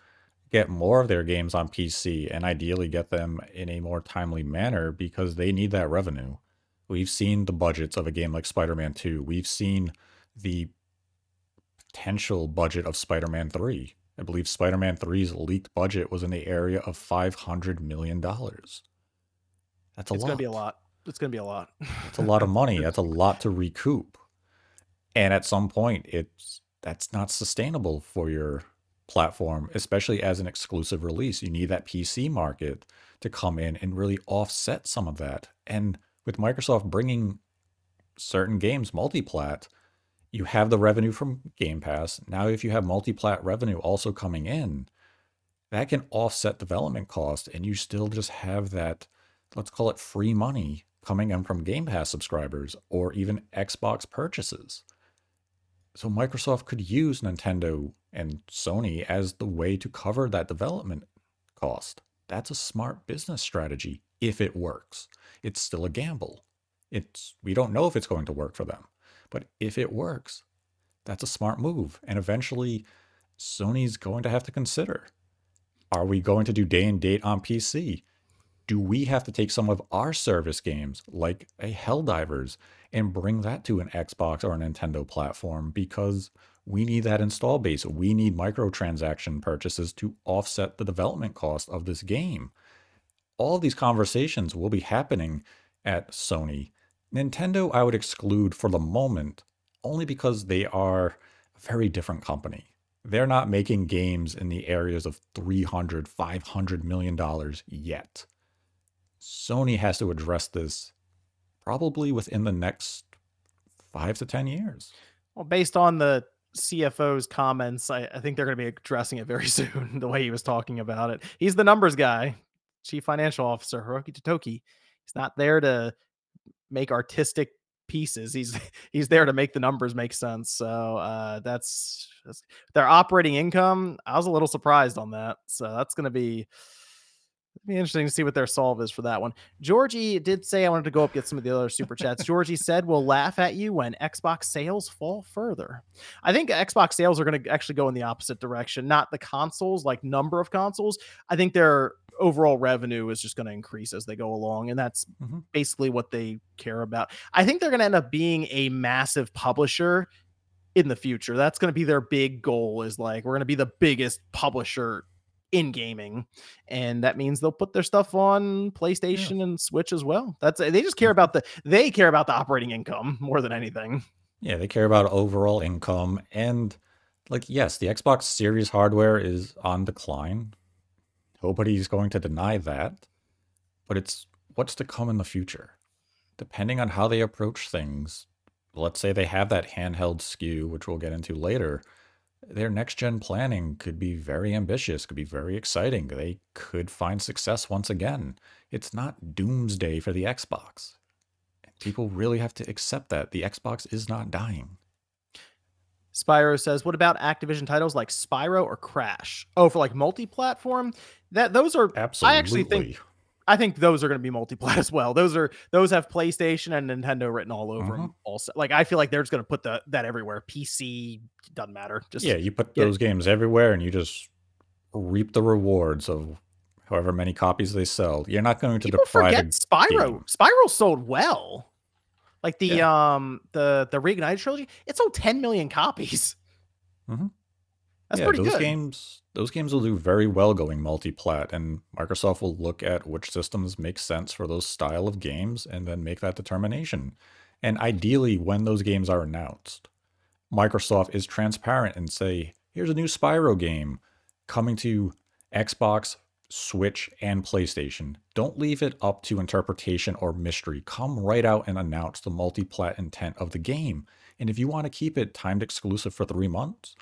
get more of their games on PC and ideally get them in a more timely manner because they need that revenue. We've seen the budgets of a game like Spider Man 2. We've seen the potential budget of Spider Man 3. I believe Spider Man 3's leaked budget was in the area of $500 million. That's a it's lot. It's going to be a lot. It's going to be a lot. It's a lot of money. (laughs) That's a lot to recoup. And at some point, it's that's not sustainable for your platform, especially as an exclusive release. You need that PC market to come in and really offset some of that. And with Microsoft bringing certain games multi-plat, you have the revenue from Game Pass. Now, if you have multi-plat revenue also coming in, that can offset development cost, and you still just have that, let's call it free money coming in from Game Pass subscribers or even Xbox purchases. So Microsoft could use Nintendo and Sony as the way to cover that development cost. That's a smart business strategy if it works. It's still a gamble. It's we don't know if it's going to work for them. But if it works, that's a smart move. And eventually Sony's going to have to consider are we going to do day and date on PC? Do we have to take some of our service games like a Helldivers and bring that to an Xbox or a Nintendo platform because we need that install base. We need microtransaction purchases to offset the development cost of this game. All of these conversations will be happening at Sony. Nintendo, I would exclude for the moment only because they are a very different company. They're not making games in the areas of 300, 500 million dollars yet. Sony has to address this probably within the next 5 to 10 years. Well, based on the CFO's comments, I, I think they're going to be addressing it very (laughs) soon. The way he was talking about it, he's the numbers guy, chief financial officer Hiroki Totoki. He's not there to make artistic pieces. He's (laughs) he's there to make the numbers make sense. So uh, that's, that's their operating income. I was a little surprised on that. So that's going to be be interesting to see what their solve is for that one. Georgie did say I wanted to go up get some of the other super chats. (laughs) Georgie said we'll laugh at you when Xbox sales fall further. I think Xbox sales are going to actually go in the opposite direction. Not the consoles, like number of consoles. I think their overall revenue is just going to increase as they go along, and that's mm-hmm. basically what they care about. I think they're going to end up being a massive publisher in the future. That's going to be their big goal. Is like we're going to be the biggest publisher in gaming and that means they'll put their stuff on PlayStation yeah. and Switch as well. That's they just care about the they care about the operating income more than anything. Yeah, they care about overall income and like yes, the Xbox Series hardware is on decline. Nobody's going to deny that. But it's what's to come in the future. Depending on how they approach things, let's say they have that handheld SKU, which we'll get into later their next gen planning could be very ambitious, could be very exciting. They could find success once again. It's not doomsday for the Xbox. People really have to accept that the Xbox is not dying. Spyro says, "What about Activision titles like Spyro or Crash? Oh, for like multi-platform? That those are absolutely. I actually think I think those are going to be multi-plat (laughs) as well. Those are those have PlayStation and Nintendo written all over mm-hmm. them. Also, like I feel like they're just going to put the that everywhere. PC doesn't matter. Just yeah, you put those games everywhere, and you just reap the rewards of however many copies they sell. You're not going to People deprive forget Spyro. Game. Spyro sold well. Like the yeah. um the the Reignited trilogy, it sold 10 million copies. Mm-hmm. That's yeah, pretty those good. games those games will do very well going multi-plat and Microsoft will look at which systems make sense for those style of games and then make that determination. And ideally when those games are announced, Microsoft is transparent and say, here's a new Spyro game coming to Xbox, Switch, and PlayStation. Don't leave it up to interpretation or mystery. Come right out and announce the multi-plat intent of the game. And if you want to keep it timed exclusive for three months,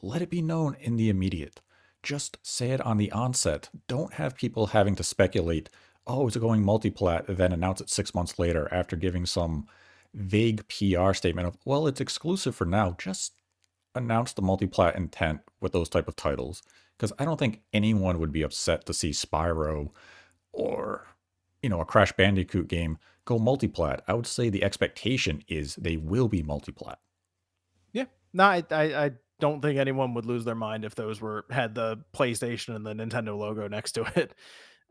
let it be known in the immediate. Just say it on the onset. Don't have people having to speculate, oh, is it going multi-plat, then announce it six months later after giving some vague PR statement of, well, it's exclusive for now. Just announce the multi-plat intent with those type of titles. Because I don't think anyone would be upset to see Spyro or, you know, a Crash Bandicoot game go multi-plat. I would say the expectation is they will be multi-plat. Yeah. No, I, I, I don't think anyone would lose their mind if those were had the PlayStation and the Nintendo logo next to it.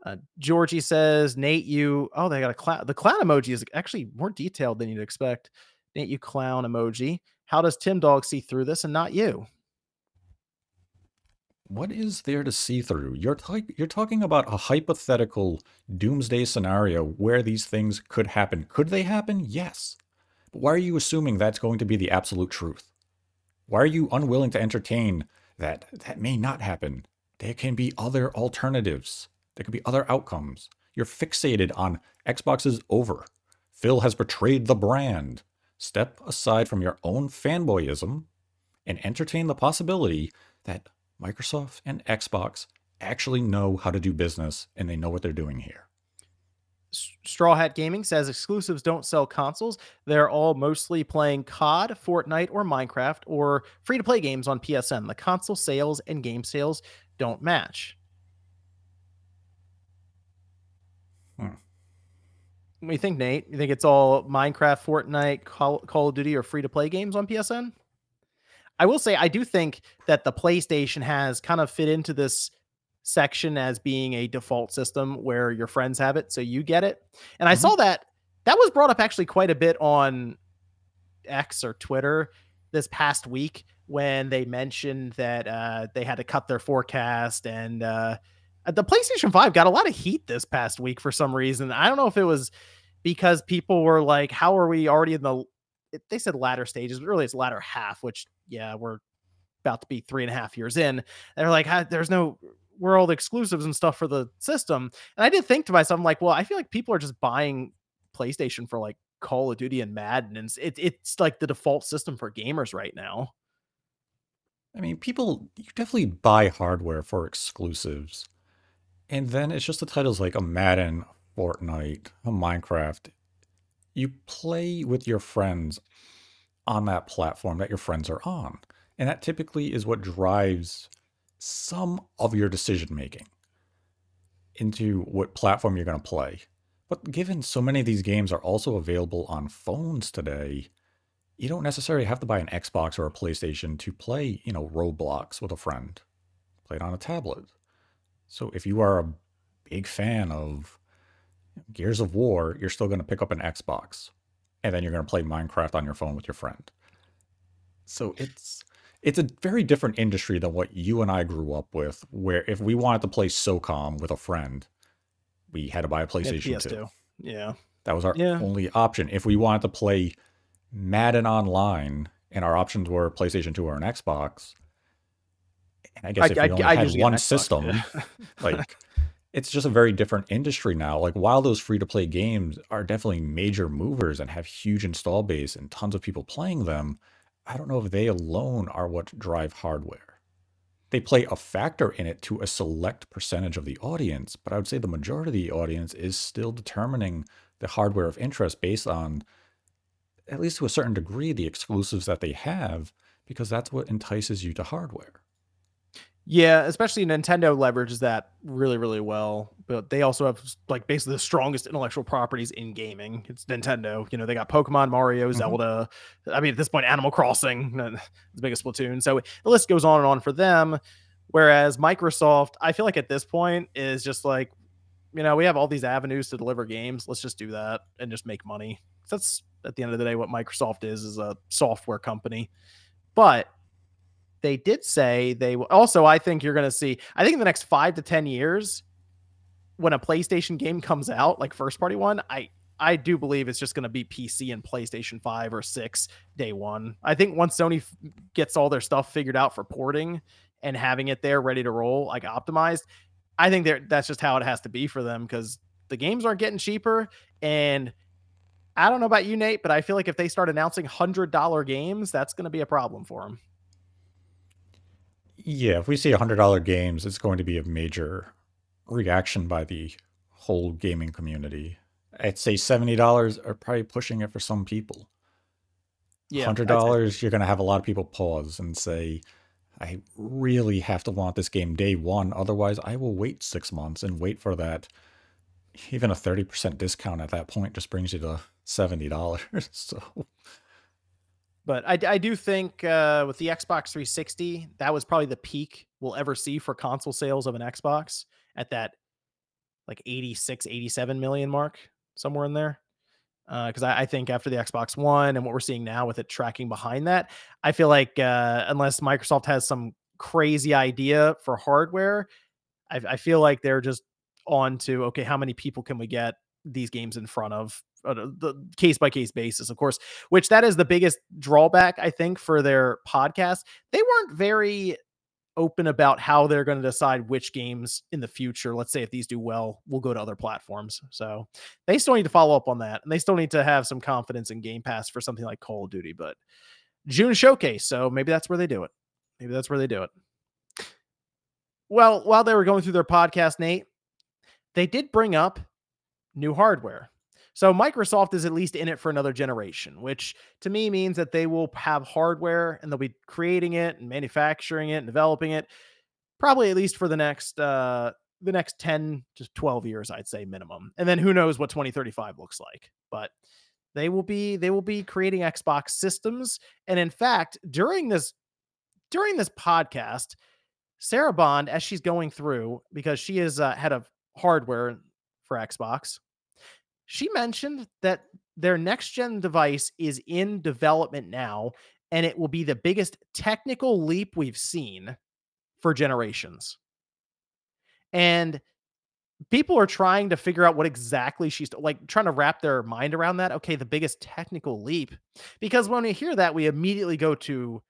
Uh, Georgie says, Nate, you. Oh, they got a clown. The clown emoji is actually more detailed than you'd expect. Nate, you clown emoji. How does Tim Dog see through this and not you? What is there to see through? You're t- you're talking about a hypothetical doomsday scenario where these things could happen. Could they happen? Yes. But why are you assuming that's going to be the absolute truth? Why are you unwilling to entertain that that may not happen? There can be other alternatives. There could be other outcomes. You're fixated on Xbox is over. Phil has betrayed the brand. Step aside from your own fanboyism and entertain the possibility that Microsoft and Xbox actually know how to do business and they know what they're doing here. Straw Hat Gaming says exclusives don't sell consoles. They're all mostly playing COD, Fortnite, or Minecraft, or free to play games on PSN. The console sales and game sales don't match. Hmm. What do you think, Nate? You think it's all Minecraft, Fortnite, Call, Call of Duty, or free to play games on PSN? I will say I do think that the PlayStation has kind of fit into this section as being a default system where your friends have it, so you get it. And mm-hmm. I saw that that was brought up actually quite a bit on X or Twitter this past week when they mentioned that uh, they had to cut their forecast and uh, the PlayStation 5 got a lot of heat this past week for some reason. I don't know if it was because people were like, how are we already in the they said latter stages, but really it's latter half, which yeah, we're about to be three and a half years in. They're like, there's no world exclusives and stuff for the system. And I did think to myself, I'm like, well, I feel like people are just buying PlayStation for like Call of Duty and Madden, and it, it's like the default system for gamers right now. I mean, people you definitely buy hardware for exclusives, and then it's just the titles like a Madden, Fortnite, a Minecraft. You play with your friends on that platform that your friends are on. And that typically is what drives some of your decision making into what platform you're going to play. But given so many of these games are also available on phones today, you don't necessarily have to buy an Xbox or a PlayStation to play, you know, Roblox with a friend. Play it on a tablet. So if you are a big fan of Gears of War, you're still going to pick up an Xbox and then you're going to play Minecraft on your phone with your friend. So it's it's a very different industry than what you and I grew up with, where if we wanted to play SOCOM with a friend, we had to buy a PlayStation 2. Yeah. That was our yeah. only option. If we wanted to play Madden online and our options were PlayStation 2 or an Xbox, and I guess I, if we only I, had one system, yeah. like (laughs) it's just a very different industry now. Like while those free to play games are definitely major movers and have huge install base and tons of people playing them, I don't know if they alone are what drive hardware. They play a factor in it to a select percentage of the audience, but I would say the majority of the audience is still determining the hardware of interest based on, at least to a certain degree, the exclusives that they have, because that's what entices you to hardware. Yeah, especially Nintendo leverages that really, really well. But they also have like basically the strongest intellectual properties in gaming. It's Nintendo. You know, they got Pokemon, Mario, mm-hmm. Zelda. I mean, at this point, Animal Crossing, (laughs) the biggest Splatoon. So the list goes on and on for them. Whereas Microsoft, I feel like at this point is just like, you know, we have all these avenues to deliver games. Let's just do that and just make money. That's at the end of the day what Microsoft is, is a software company. But they did say they also i think you're going to see i think in the next five to ten years when a playstation game comes out like first party one i i do believe it's just going to be pc and playstation 5 or 6 day one. I think once sony f- gets all their stuff figured out for porting and having it there ready to roll like optimized i think that's just how it has to be for them because the games aren't getting cheaper and i don't know about you nate but i feel like if they start announcing $100 games that's going to be a problem for them yeah, if we see $100 games, it's going to be a major reaction by the whole gaming community. I'd say $70 are probably pushing it for some people. Yeah, $100, you're going to have a lot of people pause and say, I really have to want this game day one. Otherwise, I will wait six months and wait for that. Even a 30% discount at that point just brings you to $70. (laughs) so But I, I do think uh, with the Xbox 360, that was probably the peak we'll ever see for console sales of an Xbox at that like 86, 87 million mark, somewhere in there. Because uh, I, I, think after the Xbox One and what we're seeing now with it tracking behind that, I feel like uh, unless Microsoft has some crazy idea for hardware, I, I feel like they're just on to okay, how many people can we get these games in front of uh, the case by case basis, of course, which that is the biggest drawback, I think, for their podcast. They weren't very open about how they're going to decide which games in the future, let's say if these do well, we'll go to other platforms. So they still need to follow up on that. And they still need to have some confidence in Game Pass for something like Call of Duty. But June showcase. So maybe that's where they do it. Maybe that's where they do it. Well, while they were going through their podcast, Nate, they did bring up new hardware. So Microsoft is at least in it for another generation, which to me means that they will have hardware and they'll be creating it and manufacturing it and developing it probably at least for the next uh the next 10 to 12 years I'd say minimum. And then who knows what 2035 looks like. But they will be they will be creating Xbox systems and in fact, during this during this podcast, Sarah Bond as she's going through because she is uh, head of hardware for Xbox she mentioned that their next gen device is in development now, and it will be the biggest technical leap we've seen for generations. And people are trying to figure out what exactly she's like trying to wrap their mind around that. Okay, the biggest technical leap. Because when we hear that, we immediately go to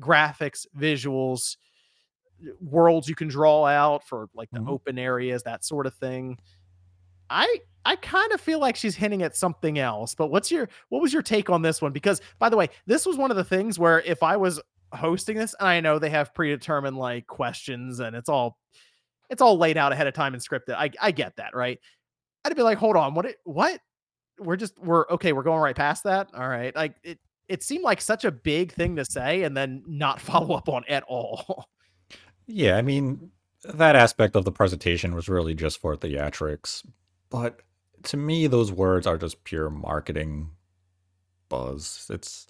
graphics, visuals, worlds you can draw out for like the mm-hmm. open areas, that sort of thing. I I kind of feel like she's hinting at something else. But what's your what was your take on this one? Because by the way, this was one of the things where if I was hosting this, and I know they have predetermined like questions and it's all it's all laid out ahead of time and scripted. I I get that, right? I'd be like, hold on, what it, what? We're just we're okay, we're going right past that. All right. Like it it seemed like such a big thing to say and then not (laughs) follow up on at all. Yeah, I mean, that aspect of the presentation was really just for theatrics. But to me, those words are just pure marketing buzz. It's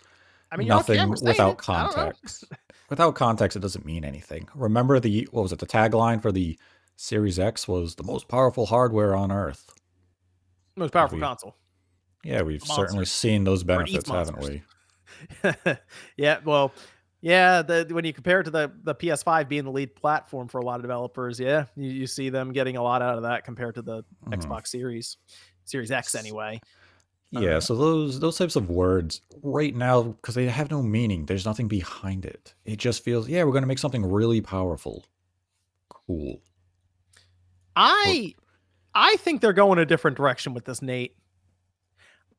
I mean, nothing without context. without context, it doesn't mean anything. Remember the what was it? The tagline for the Series X was the most powerful hardware on Earth. Most powerful we, console. Yeah, we've certainly seen those benefits, haven't we? (laughs) yeah, well, yeah, the, when you compare it to the the PS5 being the lead platform for a lot of developers, yeah, you, you see them getting a lot out of that compared to the mm. Xbox Series, Series X anyway. Yeah, uh, so those those types of words right now because they have no meaning. There's nothing behind it. It just feels, yeah, we're going to make something really powerful. Cool. I I think they're going a different direction with this, Nate.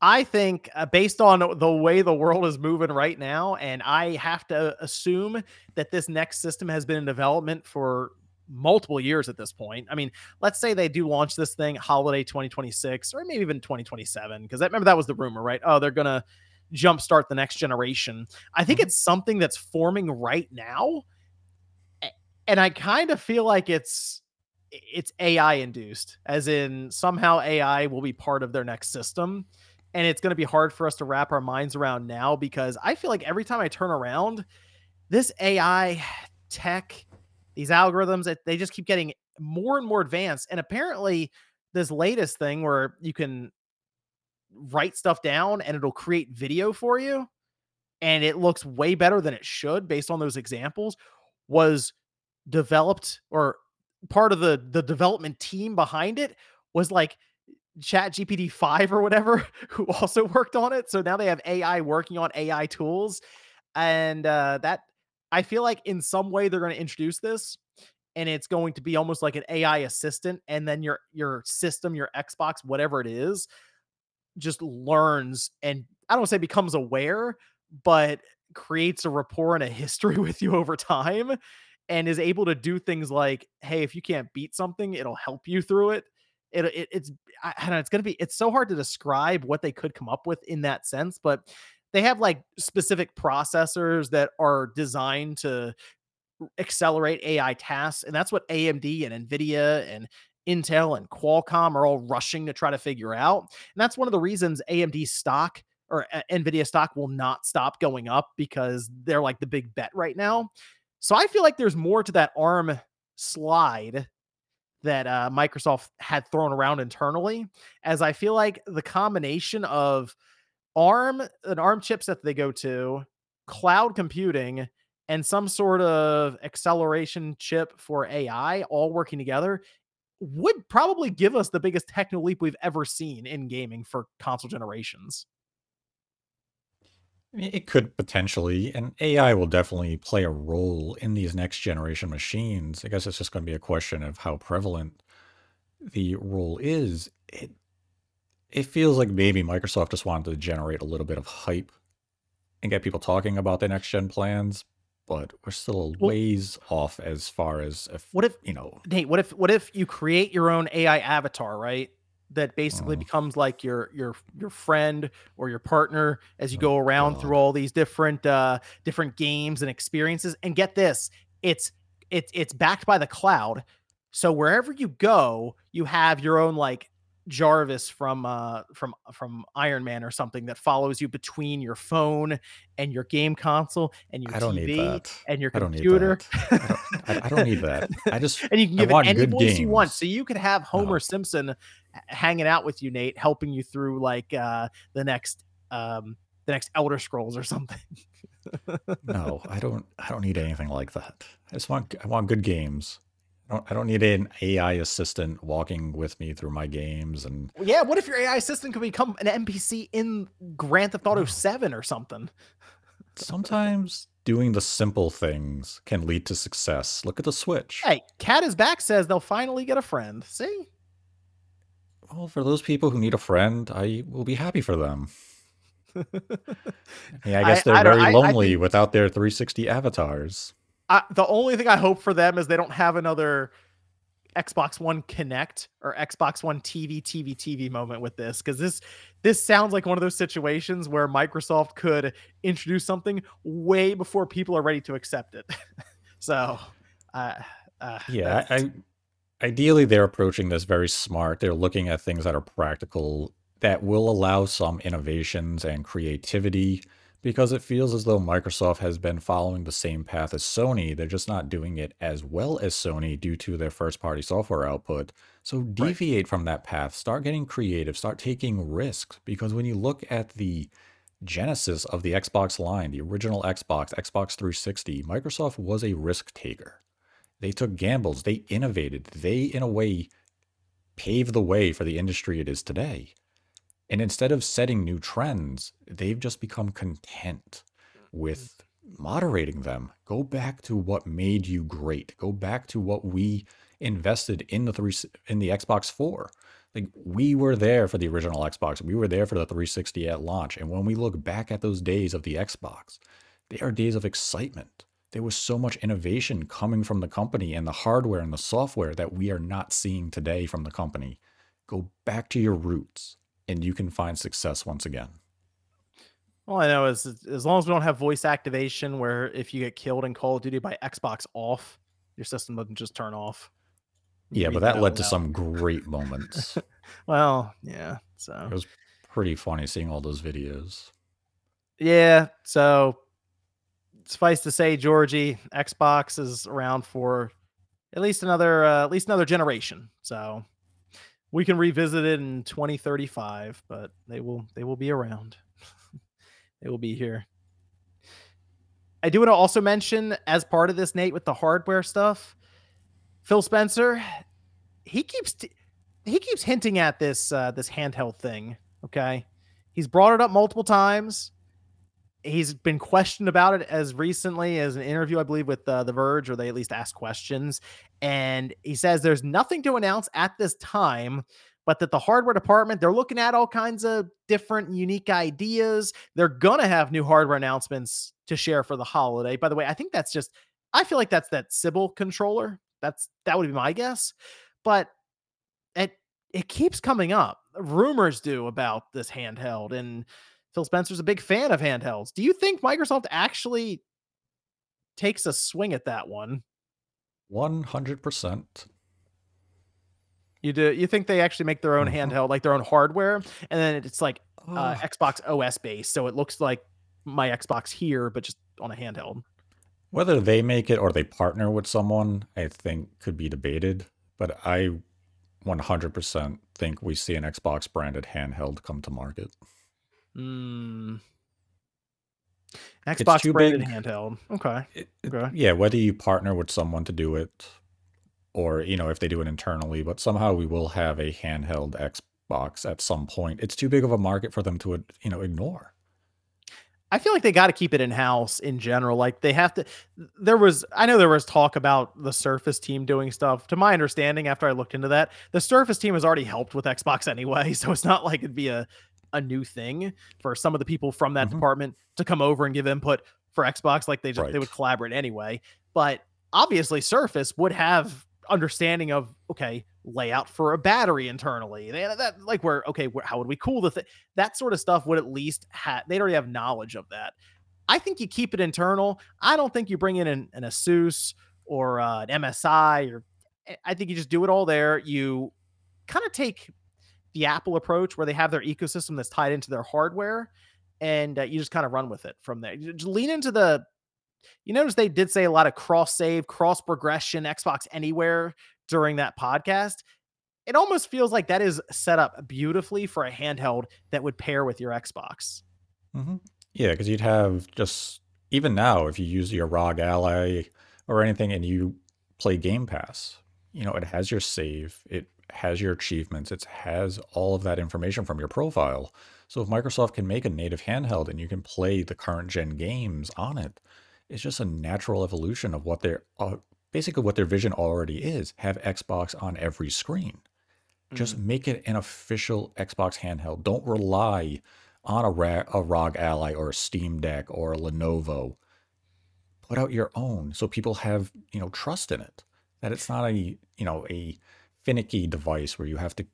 I think uh, based on the way the world is moving right now, and I have to assume that this next system has been in development for multiple years at this point. I mean, let's say they do launch this thing holiday 2026 or maybe even 2027, because I remember that was the rumor, right? Oh, they're gonna jumpstart the next generation. I think mm-hmm. it's something that's forming right now. And I kind of feel like it's it's AI induced, as in somehow AI will be part of their next system and it's going to be hard for us to wrap our minds around now because I feel like every time I turn around, this AI tech, these algorithms, they just keep getting more and more advanced. And apparently, this latest thing where you can write stuff down and it'll create video for you, and it looks way better than it should based on those examples, was developed or part of the the development team behind it was like chat gpt 5 or whatever (laughs) who also worked on it so now they have ai working on ai tools and uh, that i feel like in some way they're going to introduce this and it's going to be almost like an ai assistant and then your your system your xbox whatever it is just learns and i don't say becomes aware but creates a rapport and a history (laughs) with you over time and is able to do things like hey if you can't beat something it'll help you through it it, it it's I, I don't know. It's gonna be. It's so hard to describe what they could come up with in that sense, but they have like specific processors that are designed to accelerate AI tasks, and that's what AMD and Nvidia and Intel and Qualcomm are all rushing to try to figure out. And that's one of the reasons AMD stock or uh, Nvidia stock will not stop going up because they're like the big bet right now. So I feel like there's more to that ARM slide that uh, Microsoft had thrown around internally, as I feel like the combination of ARM, an ARM chipset that they go to, cloud computing, and some sort of acceleration chip for AI all working together would probably give us the biggest techno leap we've ever seen in gaming for console generations. It could potentially, and AI will definitely play a role in these next generation machines. I guess it's just going to be a question of how prevalent the role is. It it feels like maybe Microsoft just wanted to generate a little bit of hype and get people talking about the next gen plans, but we're still a Well, ways off as far as if what if you know. Nate, what if what if you create your own AI avatar, right? That basically Uh, becomes like your your your friend or your partner as you oh go around through all these different uh different games and experiences. And get this, it's it's it's backed by the cloud. So wherever you go, you have your own like Jarvis from uh from from Iron Man or something that follows you between your phone and your game console and your I don't need TV that. and your computer. I don't need that. I don't. I, don't need that. (laughs) I just and you can give it any voice you want. So you could have Homer Simpson hanging out with you, Nate, helping you through like uh the next um the next Elder Scrolls or something. no, I don't. I don't need anything like that. I just want. I want good games. I don't. I don't need an AI assistant walking with me through my games and yeah, what if your AI assistant could become an NPC in Grand Theft Auto 7 or something? Sometimes doing the simple things can lead to success. Look at the Switch. Hey, Cat is back says they'll finally get a friend. See? Well, for those people who need a friend, I will be happy for them. (laughs) I mean, I guess they're I very lonely think without their 360 avatars. I, the only thing I hope for them is they don't have another Xbox One Kinect or Xbox One TV TV TV moment with this because this this sounds like one of those situations where Microsoft could introduce something way before people are ready to accept it. (laughs) so, uh, uh, Yeah, I, I ideally they're approaching this very smart. They're looking at things that are practical that will allow some innovations and creativity because it feels as though Microsoft has been following the same path as Sony. They're just not doing it as well as Sony due to their first party software output. So right. deviate from that path, start getting creative, start taking risks because when you look at the genesis of the Xbox line, the original Xbox, Xbox 360, Microsoft was a risk taker. They took gambles, they innovated, they, in a way, paved the way for the industry it is today. And instead of setting new trends, they've just become content with mm-hmm. moderating them. Go back to what made you great. Go back to what we invested in the three in the Xbox 4. Like we were there for the original Xbox. We were there for the 360 at launch. And when we look back at those days of the Xbox, they are days of excitement. There was so much innovation coming from the company and the hardware and the software that we are not seeing today from the company. Go back to your roots and you can find success once again. All I know is as as long as we don't have voice activation, where if you get killed in Call of Duty by Xbox off, your system doesn't just turn off. You Yeah, but that led to some great (laughs) moments. well, yeah. So it was pretty funny seeing all those videos. yeah. So suffice to say, Georgie, Xbox is around for at least another uh, at least another generation. So we can revisit it in 2035, but they will they will be around. (laughs) they will be here. I do want to also mention as part of this, Nate, with the hardware stuff, Phil Spencer, he keeps t- he keeps hinting at this uh, this handheld thing. Okay, he's brought it up multiple times he's been questioned about it as recently as an interview, I believe, with uh, The Verge, or they at least asked questions. And he says there's nothing to announce at this time, but that the hardware department, they're looking at all kinds of different unique ideas. They're going to have new hardware announcements to share for the holiday. By the way, I think that's just, I feel like that's that Sebile controller. That's, that would be my guess. But it, it keeps coming up. Rumors do about this handheld and Phil Spencer's a big fan of handhelds. Do you think Microsoft actually takes a swing at that one? 100%. You do you think they actually make their own Mhm. handheld, like their own hardware, and then it's like uh, Uh, Xbox OS based, so it looks like my Xbox here, but just on a handheld. whether they make it or they partner with someone, I think could be debated. But I 100% think we see an Xbox branded handheld come to market. Mm, Xbox branded big. handheld. Okay. It, it- Okay. yeah, whether you partner with someone to do it or, you know, if they do it internally, but somehow we will have a handheld Xbox at some point. It's too big of a market for them to, you know, ignore. I feel like they got to keep it in house in general. Like they have to. There was, I know there was talk about the Surface team doing stuff. To my understanding, after I looked into that, the Surface team has already helped with Xbox anyway, (laughs) so it's not like it'd be a a new thing for some of the people from that Mhm. department to come over and give input for Xbox. Like they just they would collaborate anyway. But obviously, Surface would have understanding of okay layout for a battery internally. They that like where okay, where, how would we cool the thing? That sort of stuff would at least have they'd already have knowledge of that. I think you keep it internal. I don't think you bring in an, an Asus or uh, an MSI or I- I think you just do it all there. You kind of take the Apple approach where they have their ecosystem that's tied into their hardware and uh, you just kind of run with it from there. Just lean into the you notice they did say a lot of cross save, cross progression, Xbox Anywhere during that podcast. It almost feels like that is set up beautifully for a handheld that would pair with your Xbox. hmm Yeah, because you'd have just, even now, if you use your ROG Ally or anything and you play Game Pass, you know, it has your save, it has your achievements, it has all of that information from your profile. So if Microsoft can make a native handheld and you can play the current gen games on it, it's just a natural evolution of what their uh, basically what their vision already is. Have Xbox on every screen. Just make it an official Xbox handheld. Don't rely on a, Ra- a ROG Ally or a Steam Deck or a Lenovo. Put out your own so people have, you know, trust in it. That it's not a, you know, a finicky device where you have to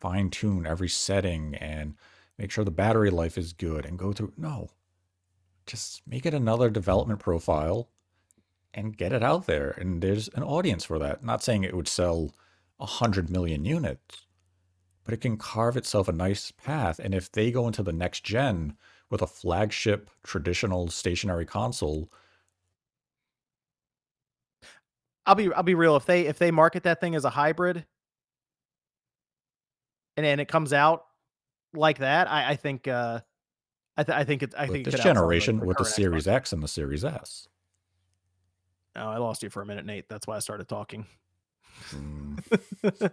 fine tune every setting and make sure the battery life is good and go through. No, just make it another development profile and get it out there. And there's an audience for that. Not saying it would sell a hundred million units, but it can carve itself a nice path. And if they go into the next gen with a flagship traditional stationary console, I'll be I'll be real. If they if they market that thing as a hybrid and and it comes out like that, I, I think uh I, th- I think it I with think this generation the with the Series Xbox. X and the Series S. Oh, I lost you for a minute, Nate. That's why I started talking. Mm, (laughs)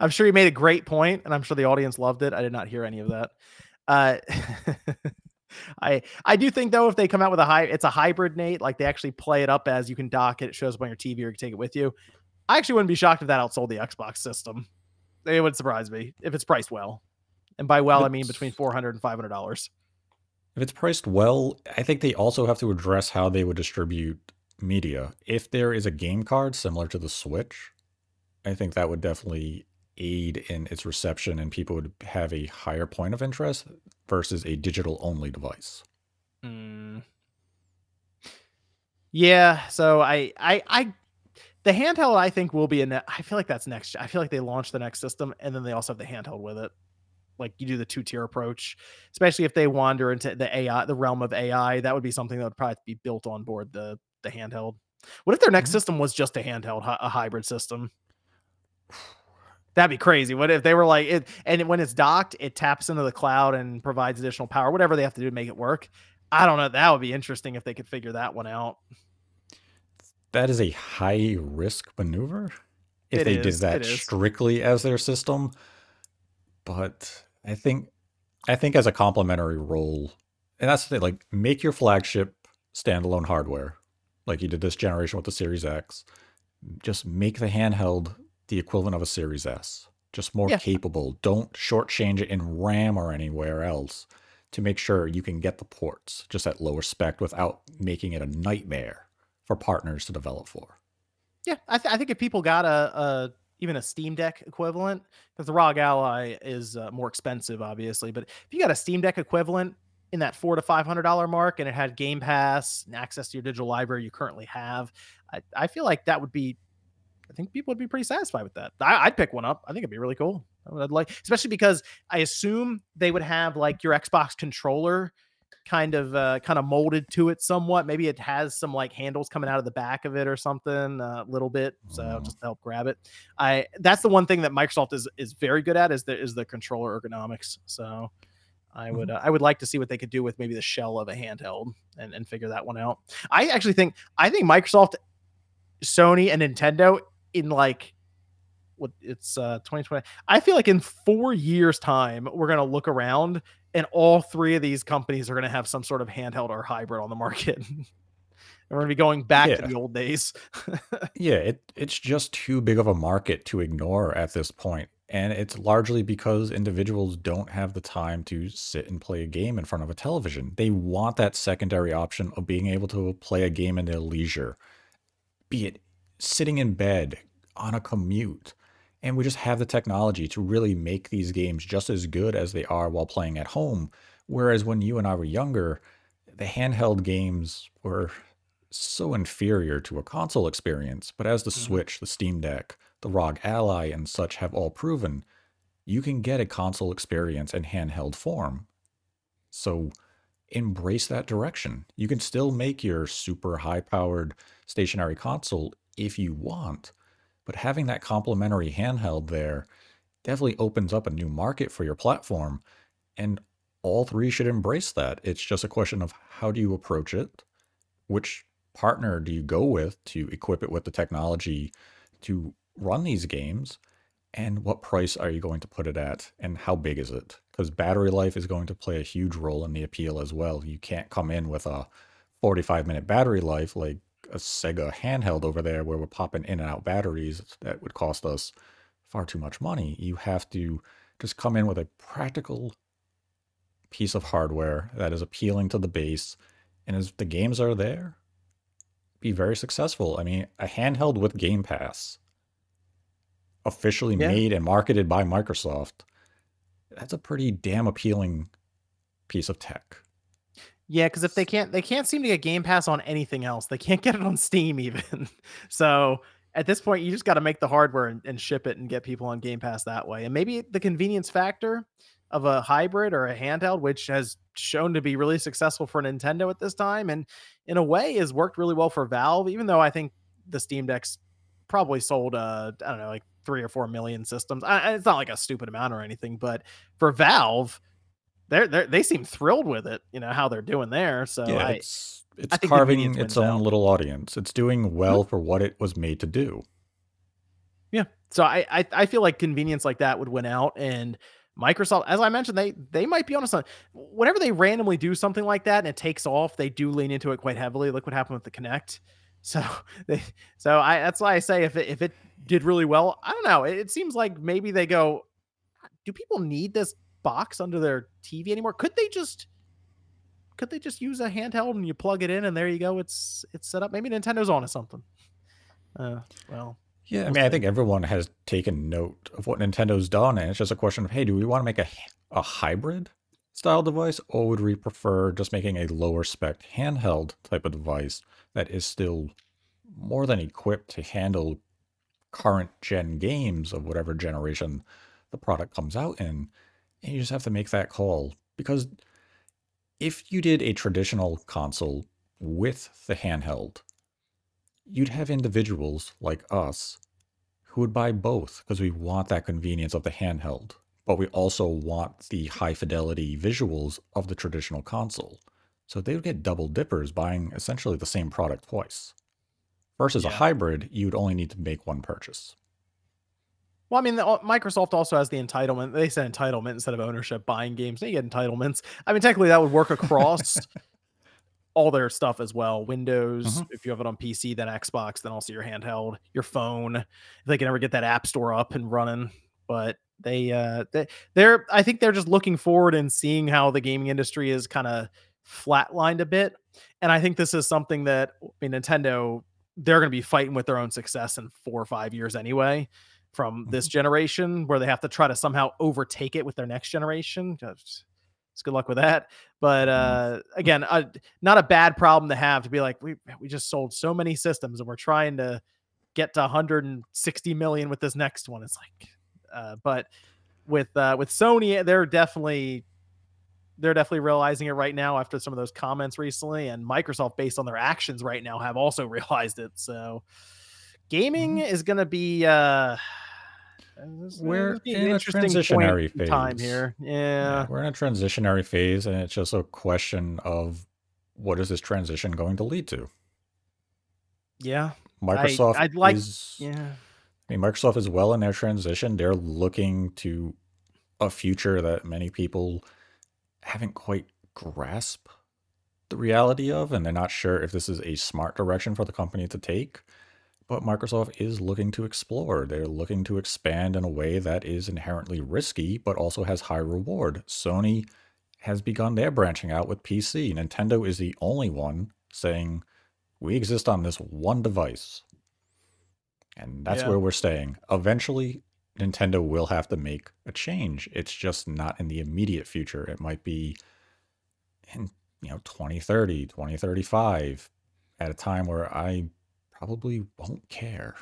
I'm sure you made a great point, and I'm sure the audience loved it. I did not hear any of that. Uh, (laughs) I I do think though, if they come out with a high, it's a hybrid, Nate. Like they actually play it up as you can dock it, it shows up on your TV, or you can take it with you. I actually wouldn't be shocked if that outsold the Xbox system. It would surprise me if it's priced well, and by well I mean between It's- 400 and 500 dollars. If it's priced well, I think they also have to address how they would distribute media. If there is a game card similar to the Switch, I think that would definitely aid in its reception and people would have a higher point of interest versus a digital only device. Mm. Yeah, so I, I, I, the handheld I think will be a. Ne- I feel like that's next. I feel like they launch the next system and then they also have the handheld with it. Like you do the two tier approach, especially if they wander into the AI, the realm of AI. That would be something that would probably be built on board the the handheld. What if their next Mhm. system was just a handheld, a hybrid system? (sighs) That'd be crazy. What if they were like it, and when it's docked, it taps into the cloud and provides additional power, whatever they have to do to make it work. I don't know. That would be interesting if they could figure that one out. That is a high risk maneuver if It they did that strictly as their system. But I think I think as a complementary role, and that's the thing, like make your flagship standalone hardware, like you did this generation with the Series X. Just make the handheld the equivalent of a Series S. Just more Yeah. capable. Don't shortchange it in RAM or anywhere else to make sure you can get the ports just at lower spec without making it a nightmare for partners to develop for. Yeah, I, th- I think if people got a, a even a Steam Deck equivalent, because the ROG Ally is uh, more expensive, obviously, but if you got a Steam Deck equivalent in that four to five hundred dollar mark, and it had Game Pass and access to your digital library you currently have, I, I feel like that would be think people would be pretty satisfied with that. I, would pick one up. I think it'd be really cool. I'd like, especially because I assume they would have like your Xbox controller kind of uh, kind of molded to it somewhat. Maybe it has some like handles coming out of the back of it or something a uh, little bit, so mm. just to help grab it. I that's the one thing that Microsoft is is very good at is the is the controller ergonomics. So I would mm-hmm. uh, I would like to see what they could do with maybe the shell of a handheld and, and figure that one out. I actually think I think Microsoft, Sony, and Nintendo in like what it's uh 2020. I feel like in four years' time, we're gonna look around and all three of these companies are gonna have some sort of handheld or hybrid on the market. (laughs) and we're gonna be going back yeah. to the old days. (laughs) yeah, it it's just too big of a market to ignore at this. And it's largely because individuals don't have the time to sit and play a game in front of a television. They want that secondary option of being able to play a game in their leisure, be it sitting in bed, on a commute. And we just have the technology to really make these games just as good as they are while playing at home. Whereas when you and I were younger, the handheld games were so inferior to a console experience. But as the mm-hmm. Switch, the Steam Deck, the ROG Ally, and such have all proven, you can get a console experience in handheld form. So embrace that direction. You can still make your super high powered stationary console if you want, but having that complementary handheld there definitely opens up a new market for your platform. And all three should embrace that. It's just a question of how do you approach it? Which partner do you go with to equip it with the technology to run these games and what price are you going to put it at and how big is it because battery life is going to play a huge role in the appeal as well you can't come in with a 45 minute battery life like a sega handheld over there where we're popping in and out batteries that would cost us far too much money you have to just come in with a practical piece of hardware that is appealing to the base and as the games are there be very successful i mean a handheld with game pass officially yeah. made and marketed by Microsoft, that's a pretty damn appealing piece of tech. Yeah, because if they can't, they can't seem to get Game Pass on anything else. They can't (laughs) get it on Steam even. (laughs) so at this point, you just got to make the hardware and, and, ship it and get people on Game Pass that way. And maybe the convenience factor of a hybrid or a handheld, which has shown to be really successful for Nintendo at this time, and in a way has worked really well for Valve. Even though I think the Steam Deck's probably sold, uh, I don't know, like three or four million systems. I, it's not like a stupid amount or anything, but for Valve, they're, they're they seem thrilled with it. You know how they're doing there. So yeah, I, it's it's carving its own out. little audience. It's doing well mm-hmm. for what it was made to do. Yeah. So I, I I feel like convenience like that would win out and. Microsoft, as I mentioned, they they might be on a something. Whenever they randomly do something like that and it takes off, they do lean into it quite heavily. Look what happened with the Kinect. (laughs) So they, so I that's why I say if it, if it did really well, I don't know. It, it seems like maybe they go, do people need this box under their TV anymore? Could they just could they just use a handheld and you plug it in and there you go? It's it's set up. Maybe Nintendo's on to something. Uh, well, yeah. I mean, I think everyone has taken note of what Nintendo's done, and it's just a question of, hey, do we want to make a a hybrid style device, or would we prefer just making a lower spec handheld type of device that is still more than equipped to handle current gen games of whatever generation the product comes out in. And you just have to make that call because if you did a traditional console with the handheld, you'd have individuals like us who would buy both because we want that convenience of the handheld, but we also want the high fidelity visuals of the traditional console. So they would get double dippers buying essentially the same product twice. Versus yeah. a hybrid, you'd only need to make one purchase. Well, I mean, the, Microsoft also has the entitlement. They said entitlement instead of ownership. Buying games, they get entitlements. I mean, technically, that would work across (laughs) all their stuff as well. Windows, mm-hmm. if you have it on PC, then Xbox, then also your handheld, your phone. If they can ever get that App Store up and running, but they, uh, they, they're. I think they're just looking forward and seeing how the gaming industry is kind of flatlined a bit. And I think this is something that I mean, Nintendo, they're going to be fighting with their own success in four or five years anyway from this mm-hmm. generation where they have to try to somehow overtake it with their next generation. It's good luck with that. But mm-hmm. uh, again, uh, not a bad problem to have to be like, we, we just sold so many systems and we're trying to get to 160 million with this next one. It's like, uh, but with uh, with Sony, they're definitely they're definitely realizing it right now after some of those comments recently, and Microsoft, based on their actions right now, have also (laughs) realized it. So, gaming mm-hmm. is going to be. Uh, we're in a transitionary phase time here. Yeah. yeah. we're in a transitionary phase, and it's just a question of what is this transition going to lead to? Yeah, Microsoft. I, would like. Is, yeah, I mean, Microsoft is well in their transition. They're looking to a future that many people haven't quite grasped the reality of, and they're not sure if this is a smart direction for the company to take. But Microsoft is looking to explore. They're looking to expand in a way that is inherently risky, but also has high reward. Sony has begun their branching out with PC. Nintendo is the only one saying, we exist on this one device. And that's yeah. where we're staying. Eventually, Nintendo will have to make a change. It's just not in the immediate future. It might be in, you know, 2030, 2035 at a time where I probably won't care.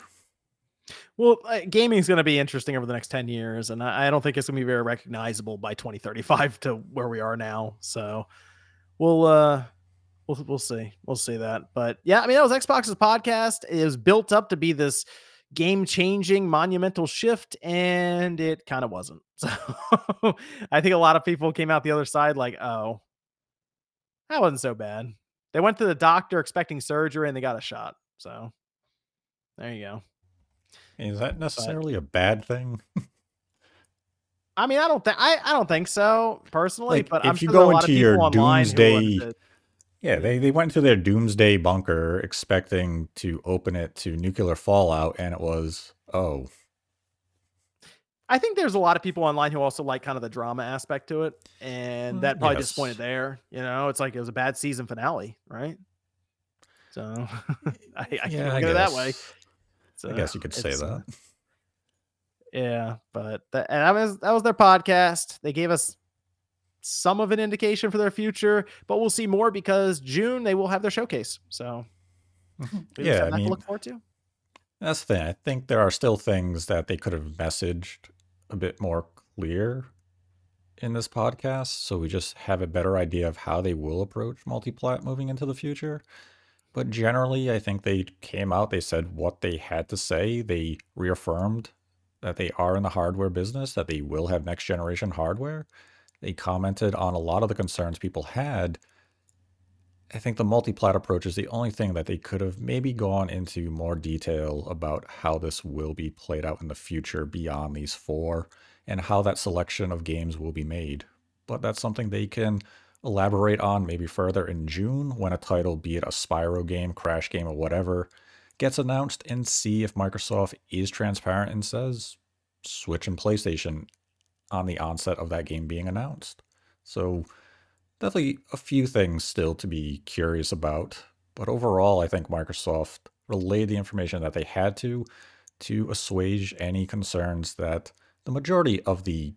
Well, uh, gaming is going to be interesting over the next 10 years, and I, I don't think it's going to be very recognizable by 2035 to where we are now. So we'll, uh, we'll, we'll see. We'll see that. But yeah, I mean, that was Xbox's podcast. It was built up to be this game changing monumental shift, and it kind of wasn't. (laughs) So I think a lot of people came out the other side like, oh, that wasn't so bad. They went to the doctor expecting surgery and they got a shot. So there you go. Is that necessarily but, a bad thing? (laughs) I mean, I don't think I, I don't think so personally. Like, but if I'm you sure go into your doomsday, yeah, they they went to their doomsday bunker expecting to open it to nuclear fallout, and it was oh. I think there's a lot of people online who also like kind of the drama aspect to it, and that probably mm-hmm. yes. disappointed there. You know, it's like it was a bad season finale, right? So (laughs) I, I yeah, can at it that way. So I guess you could say that. Yeah, but that, and that was that was their podcast. They gave us some of an indication for their future, but we'll see more because June they will have their showcase. So mm-hmm. yeah, I mean, look forward to. That's the thing. I think there are still things that they could have messaged a bit more clear in this podcast, so we just have a better idea of how they will approach multiplat moving into the future. But generally, I think they came out, they said what they had to say. They reaffirmed that they are in the hardware business, that they will have next generation hardware. They commented on a lot of the concerns people had. I think the multi-plat approach is the only thing that they could have maybe gone into more detail about how this will be played out in the future beyond these four and how that selection of games will be made. But that's something they can elaborate on maybe further in June when a title, be it a Spyro game, Crash game, or whatever, gets announced and see if Microsoft is transparent and says Switch and PlayStation on the onset of that game being announced. So, definitely a few things still to be curious about. But overall, I think Microsoft relayed the information that they had to to assuage any concerns that the majority of the,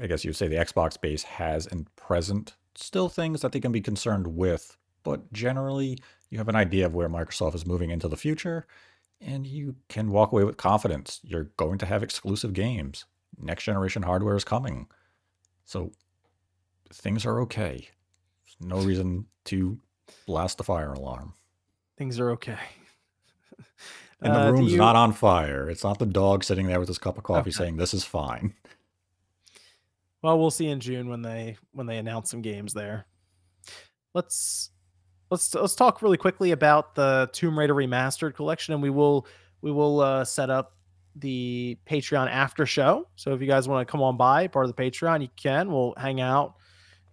I guess you would say, the Xbox base has in present still things that they can be concerned with, but generally you have an idea of where Microsoft is moving into the future and you can walk away with confidence. You're going to have exclusive games. Next generation hardware is coming. So things are okay. There's no reason to blast the fire alarm. Things are okay. and the uh, room's you... not on fire. It's not the dog sitting there with his cup of coffee okay. saying this is fine. Well, we'll see in June when they when they announce some games there. Let's let's let's talk really quickly about the Tomb Raider remastered collection, and we will we will uh, set up the Patreon after show. So if you guys want to come on by, part of the Patreon, you can. We'll hang out,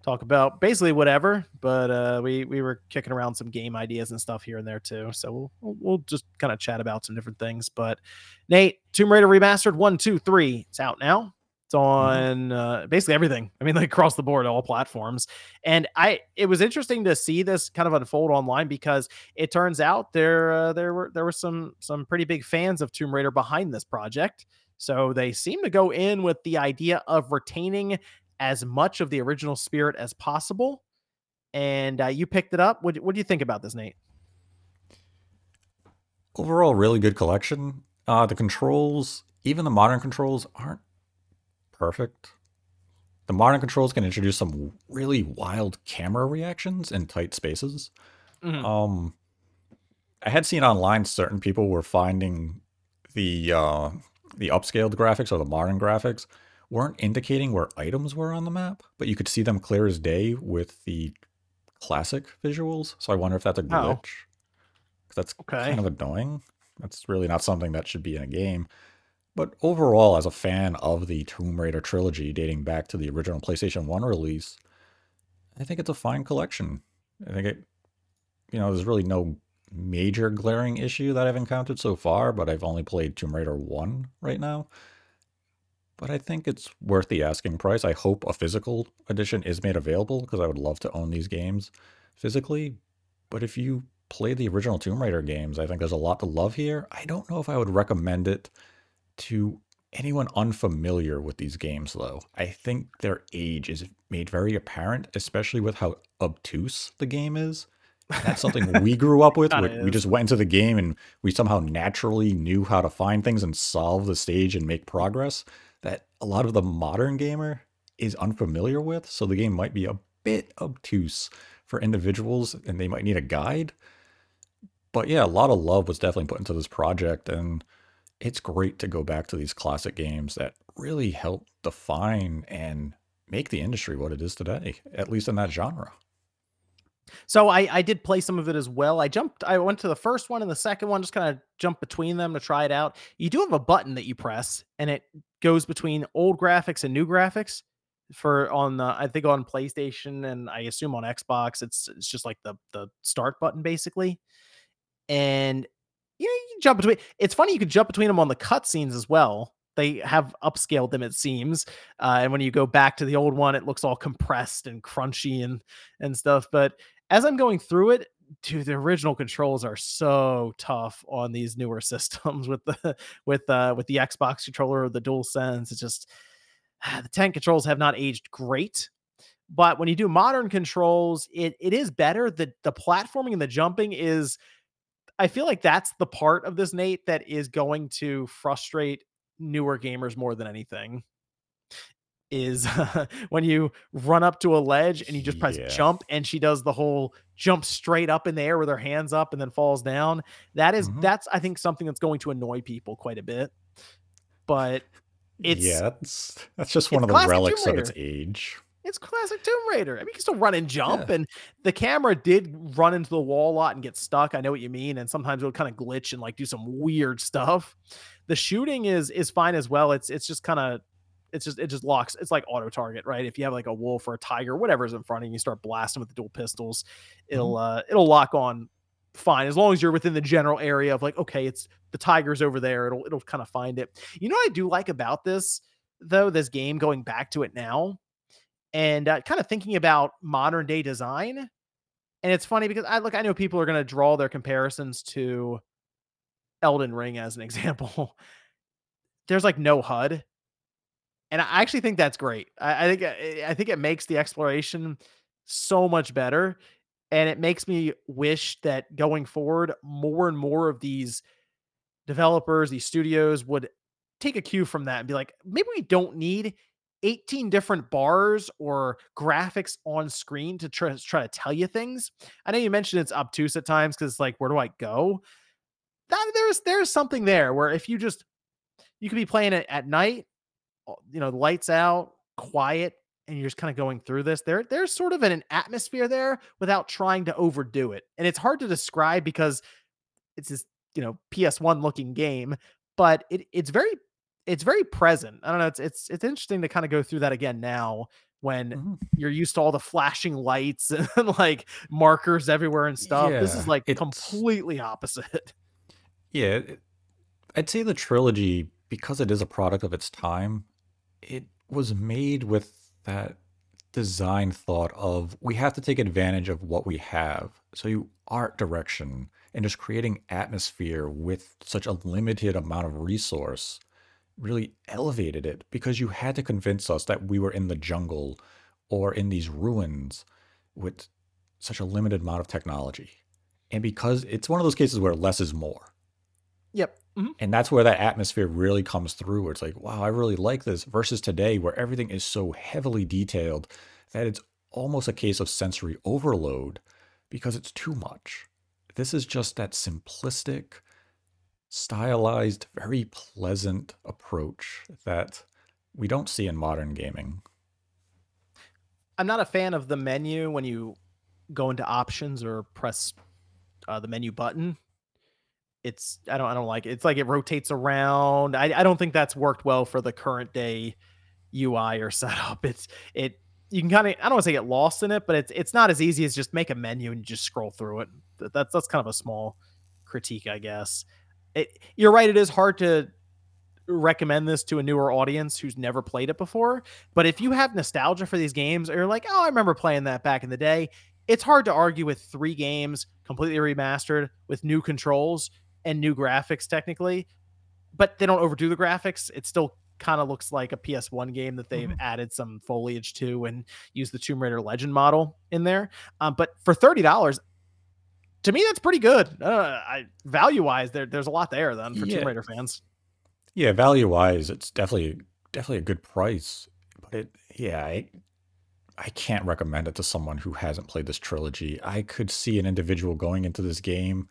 talk about basically whatever. But uh, we we were kicking around some game ideas and stuff here and there too. So we'll we'll just kind of chat about some different things. But Nate, Tomb Raider remastered one, two, three. It's out now. It's mm-hmm. on uh, basically everything. I mean, like across the board, all platforms. And I, it was interesting to see this kind of unfold online because it turns out there, uh, there were there were some some pretty big fans of Tomb Raider behind this project. So they seem to go in with the idea of retaining as much of the original spirit as possible. And uh, you picked it up. What, what do you think about this, Nate? Overall, really good collection. Uh, the controls, even the modern controls, aren't perfect. The modern controls can introduce some really wild camera reactions in tight spaces. Mhm. Um, I had seen online certain people were finding the uh, the upscaled graphics or the modern graphics weren't indicating where items were on the map, but you could see them clear as day with the classic visuals. So I wonder if that's a glitch. Oh, glitch. 'cause That's kind of annoying. That's really not something that should be in a game. But overall, as a fan of the Tomb Raider trilogy dating back to the original PlayStation 1 release, I think it's a fine collection. I think it, you know, there's really no major glaring issue that I've encountered so far, but I've only played Tomb Raider 1 right now. But I think it's worth the asking price. I hope a physical edition is made available because I would love to own these games physically. But if you play the original Tomb Raider games, I think there's a lot to love here. I don't know if I would recommend it to anyone unfamiliar with these games, though. I think their age is made very apparent, especially with how obtuse the game is. That's something we (laughs) grew up with. We we just went into the game and we somehow naturally knew how to find things and solve the stage and make progress that a lot of the modern gamer is unfamiliar with. So the game might be a bit obtuse for individuals and they might need a guide. But yeah, a lot of love was definitely put into this project. And it's great to go back to these classic games that really help define and make the industry what it is today, at least in that genre. So I I did play some of it as well. I jumped I went to the first one and the second one, just kinda jumped between them to try it out. You do have a button that you press, and it goes between old graphics and new graphics for on the I think on PlayStation and I assume on Xbox, it's it's just like the the start button basically. And know, you can jump between it's funny you can jump between them on the cutscenes as well. They have upscaled them, it seems. Uh, and when you go back to the old one, it looks all compressed and crunchy and and stuff. But as I'm going through it, dude, the original controls are so tough on these newer (laughs) systems with the with uh with the Xbox controller or the Dual Sense. It's just the tank controls have not aged great. But when you do modern controls, it it is better. The the platforming and the jumping is I feel like that's the part of this, Nate, that is going to frustrate newer gamers more than anything is (laughs) when you run up to a ledge and you just press Yeah. jump and she does the whole jump straight up in the air with her hands up and then falls down. That is hmm that's I think something that's going to annoy people quite a bit. But it's Yeah, that's that's just one of the relics of its age. It's classic Tomb Raider. I mean, you can still run and jump, Yeah. and the camera did run into the wall a lot and get stuck. I know what you mean, and sometimes it'll kind of glitch and like do some weird stuff. The shooting is is fine as well. It's it's just kind of it's just it just locks. It's like auto target, right? If you have like a wolf or a tiger, whatever's in front of you, you start blasting with the dual pistols, hmm it'll uh it'll lock on fine as long as you're within the general area of like okay, it's the tiger's over there. It'll it'll kind of find it. You know what I do like about this though, this game going back to it now and uh, kind of thinking about modern day design. And it's funny because I look, I know people are going to draw their comparisons to Elden Ring as an (laughs) example. There's like no HUD, and I actually think that's great. I, I think uh, I think it makes the exploration so much better, and it makes me wish that going forward, more and more of these developers, these studios would take a cue from that and be like, maybe we don't need 18 different bars or graphics on screen to try, try to tell you things. I know you mentioned it's obtuse at times because it's like, where do I go? That there's there's something there where if you just you could be playing it at night, you know, lights out, quiet, and you're just kind of going through this. There, there's sort of an, an atmosphere there without trying to overdo it. And it's hard to describe because it's this, you know, PS1 looking game, but it it's very it's very present. I don't know, it's it's it's interesting to kind of go through that again now when hmm you're used to all the flashing lights (laughs) and like markers everywhere and stuff. This is like completely opposite. (laughs) yeah. it- I'd say the trilogy, because it is a product of its time, it was made with that design thought of we have to take advantage of what we have. So you art direction and just creating atmosphere with such a limited amount of resource really elevated it because you had to convince us that we were in the jungle or in these ruins with such a limited amount of technology. And because it's one of those cases where less is more. Yep. Mhm. And that's where that atmosphere really comes through. Where it's like, wow, I really like this. Versus today, where everything is so heavily detailed that it's almost a case of sensory overload because it's too much. This is just that simplistic, stylized, very pleasant approach that we don't see in modern gaming. I'm not a fan of the menu when you go into options or press uh, the menu button. It's I don't I don't like it. It's like it rotates around. I, I don't think that's worked well for the current day UI or (laughs) setup. It's it you can kind of I don't want to say get lost in it, but it's it's not as easy as just make a menu and just scroll through it. That's that's kind of a small critique, I guess. It, you're right. It is hard to recommend this to a newer audience who's never played it before. But if you have nostalgia for these games, or you're like, oh, I remember playing that back in the day, it's hard to argue with three games completely remastered with new controls and new graphics, technically. But they don't overdo the graphics. It still kind of looks like a PS1 game that they've mm-hmm. added some foliage to and used the Tomb Raider Legend model in there. Um, but for thirty dollars, to me, that's pretty good. Uh, I value wise, there there's a lot there then for yeah. Tomb Raider fans. Yeah, value wise, it's definitely definitely a good price. But it, yeah, I, I can't recommend it to someone who hasn't played this trilogy. I could see an individual going into this game,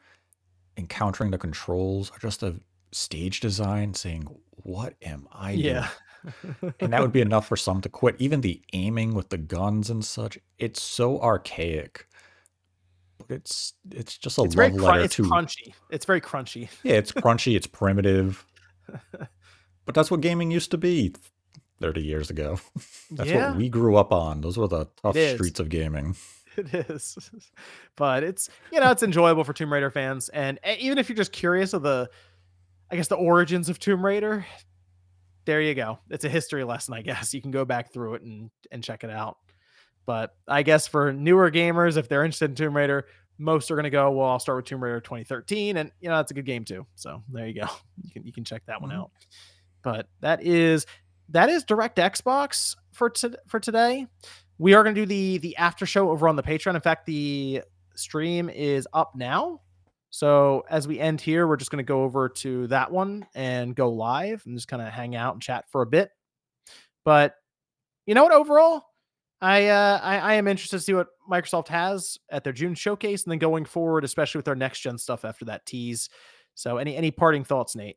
encountering the controls or just a stage design, saying, "What am I doing?" Yeah. (laughs) and that would be enough for some to quit. Even the aiming with the guns and such, it's so archaic. It's it's just a it's love very letter it's to crunchy. It's very crunchy. (laughs) Yeah, it's crunchy. It's primitive. (laughs) but that's what gaming used to be 30 years ago. (laughs) that's Yeah, what we grew up on. Those were the tough streets of gaming. It is. But it's, you know, it's enjoyable for Tomb Raider fans. And e- even if you're just curious of the, I guess, the origins of Tomb Raider, there you go. It's a history lesson, I guess. You can go back through it and and check it out. But I guess for newer gamers, if they're interested in Tomb Raider, most are going to go, well, I'll start with Tomb Raider 2013, and you know that's a good game too. So there you go. (laughs) You can you can check that one Mhm. out. But that is that is DirectXbox for to, for today. We are going to do the the after show over on the Patreon. In fact, the stream is up now. So as we end here, we're just going to go over to that one and go live and just kind of hang out and chat for a bit. But you know what? Overall, I, uh, I I am interested to see what Microsoft has at their June showcase, and then going forward, especially with their next gen stuff after that tease. So, any any parting thoughts, Nate?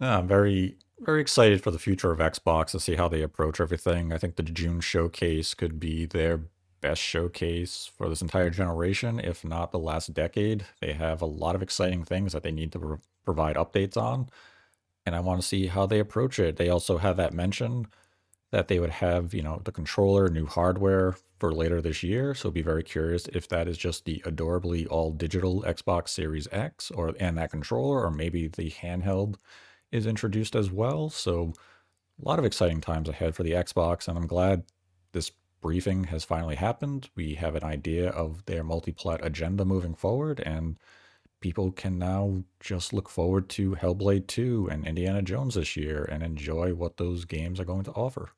Yeah, I'm very, very excited for the future of Xbox to see how they approach everything. I think the June showcase could be their best showcase for this entire generation, if not the last decade. They have a lot of exciting things that they need to pro- provide updates on, and I want to see how they approach it. They also have that mention that they would have, you know, the controller, new hardware for later this year. So be very curious if that is just the adorably all digital Xbox Series X or and that controller, or maybe the handheld is introduced as well. So a lot of exciting times ahead for the Xbox, and I'm glad this briefing has finally happened. We have an idea of their multi-plat agenda moving forward, and people can now just look forward to Hellblade 2 and Indiana Jones this year and enjoy what those games are going to offer.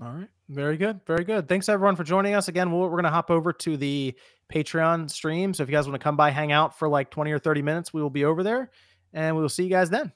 All right. Very good. Very good. Thanks everyone for joining us. Again, we're, going to hop over to the Patreon stream. So if you guys want to come by, hang out for like 20 or 30 minutes, we will be over there and we will see you guys then.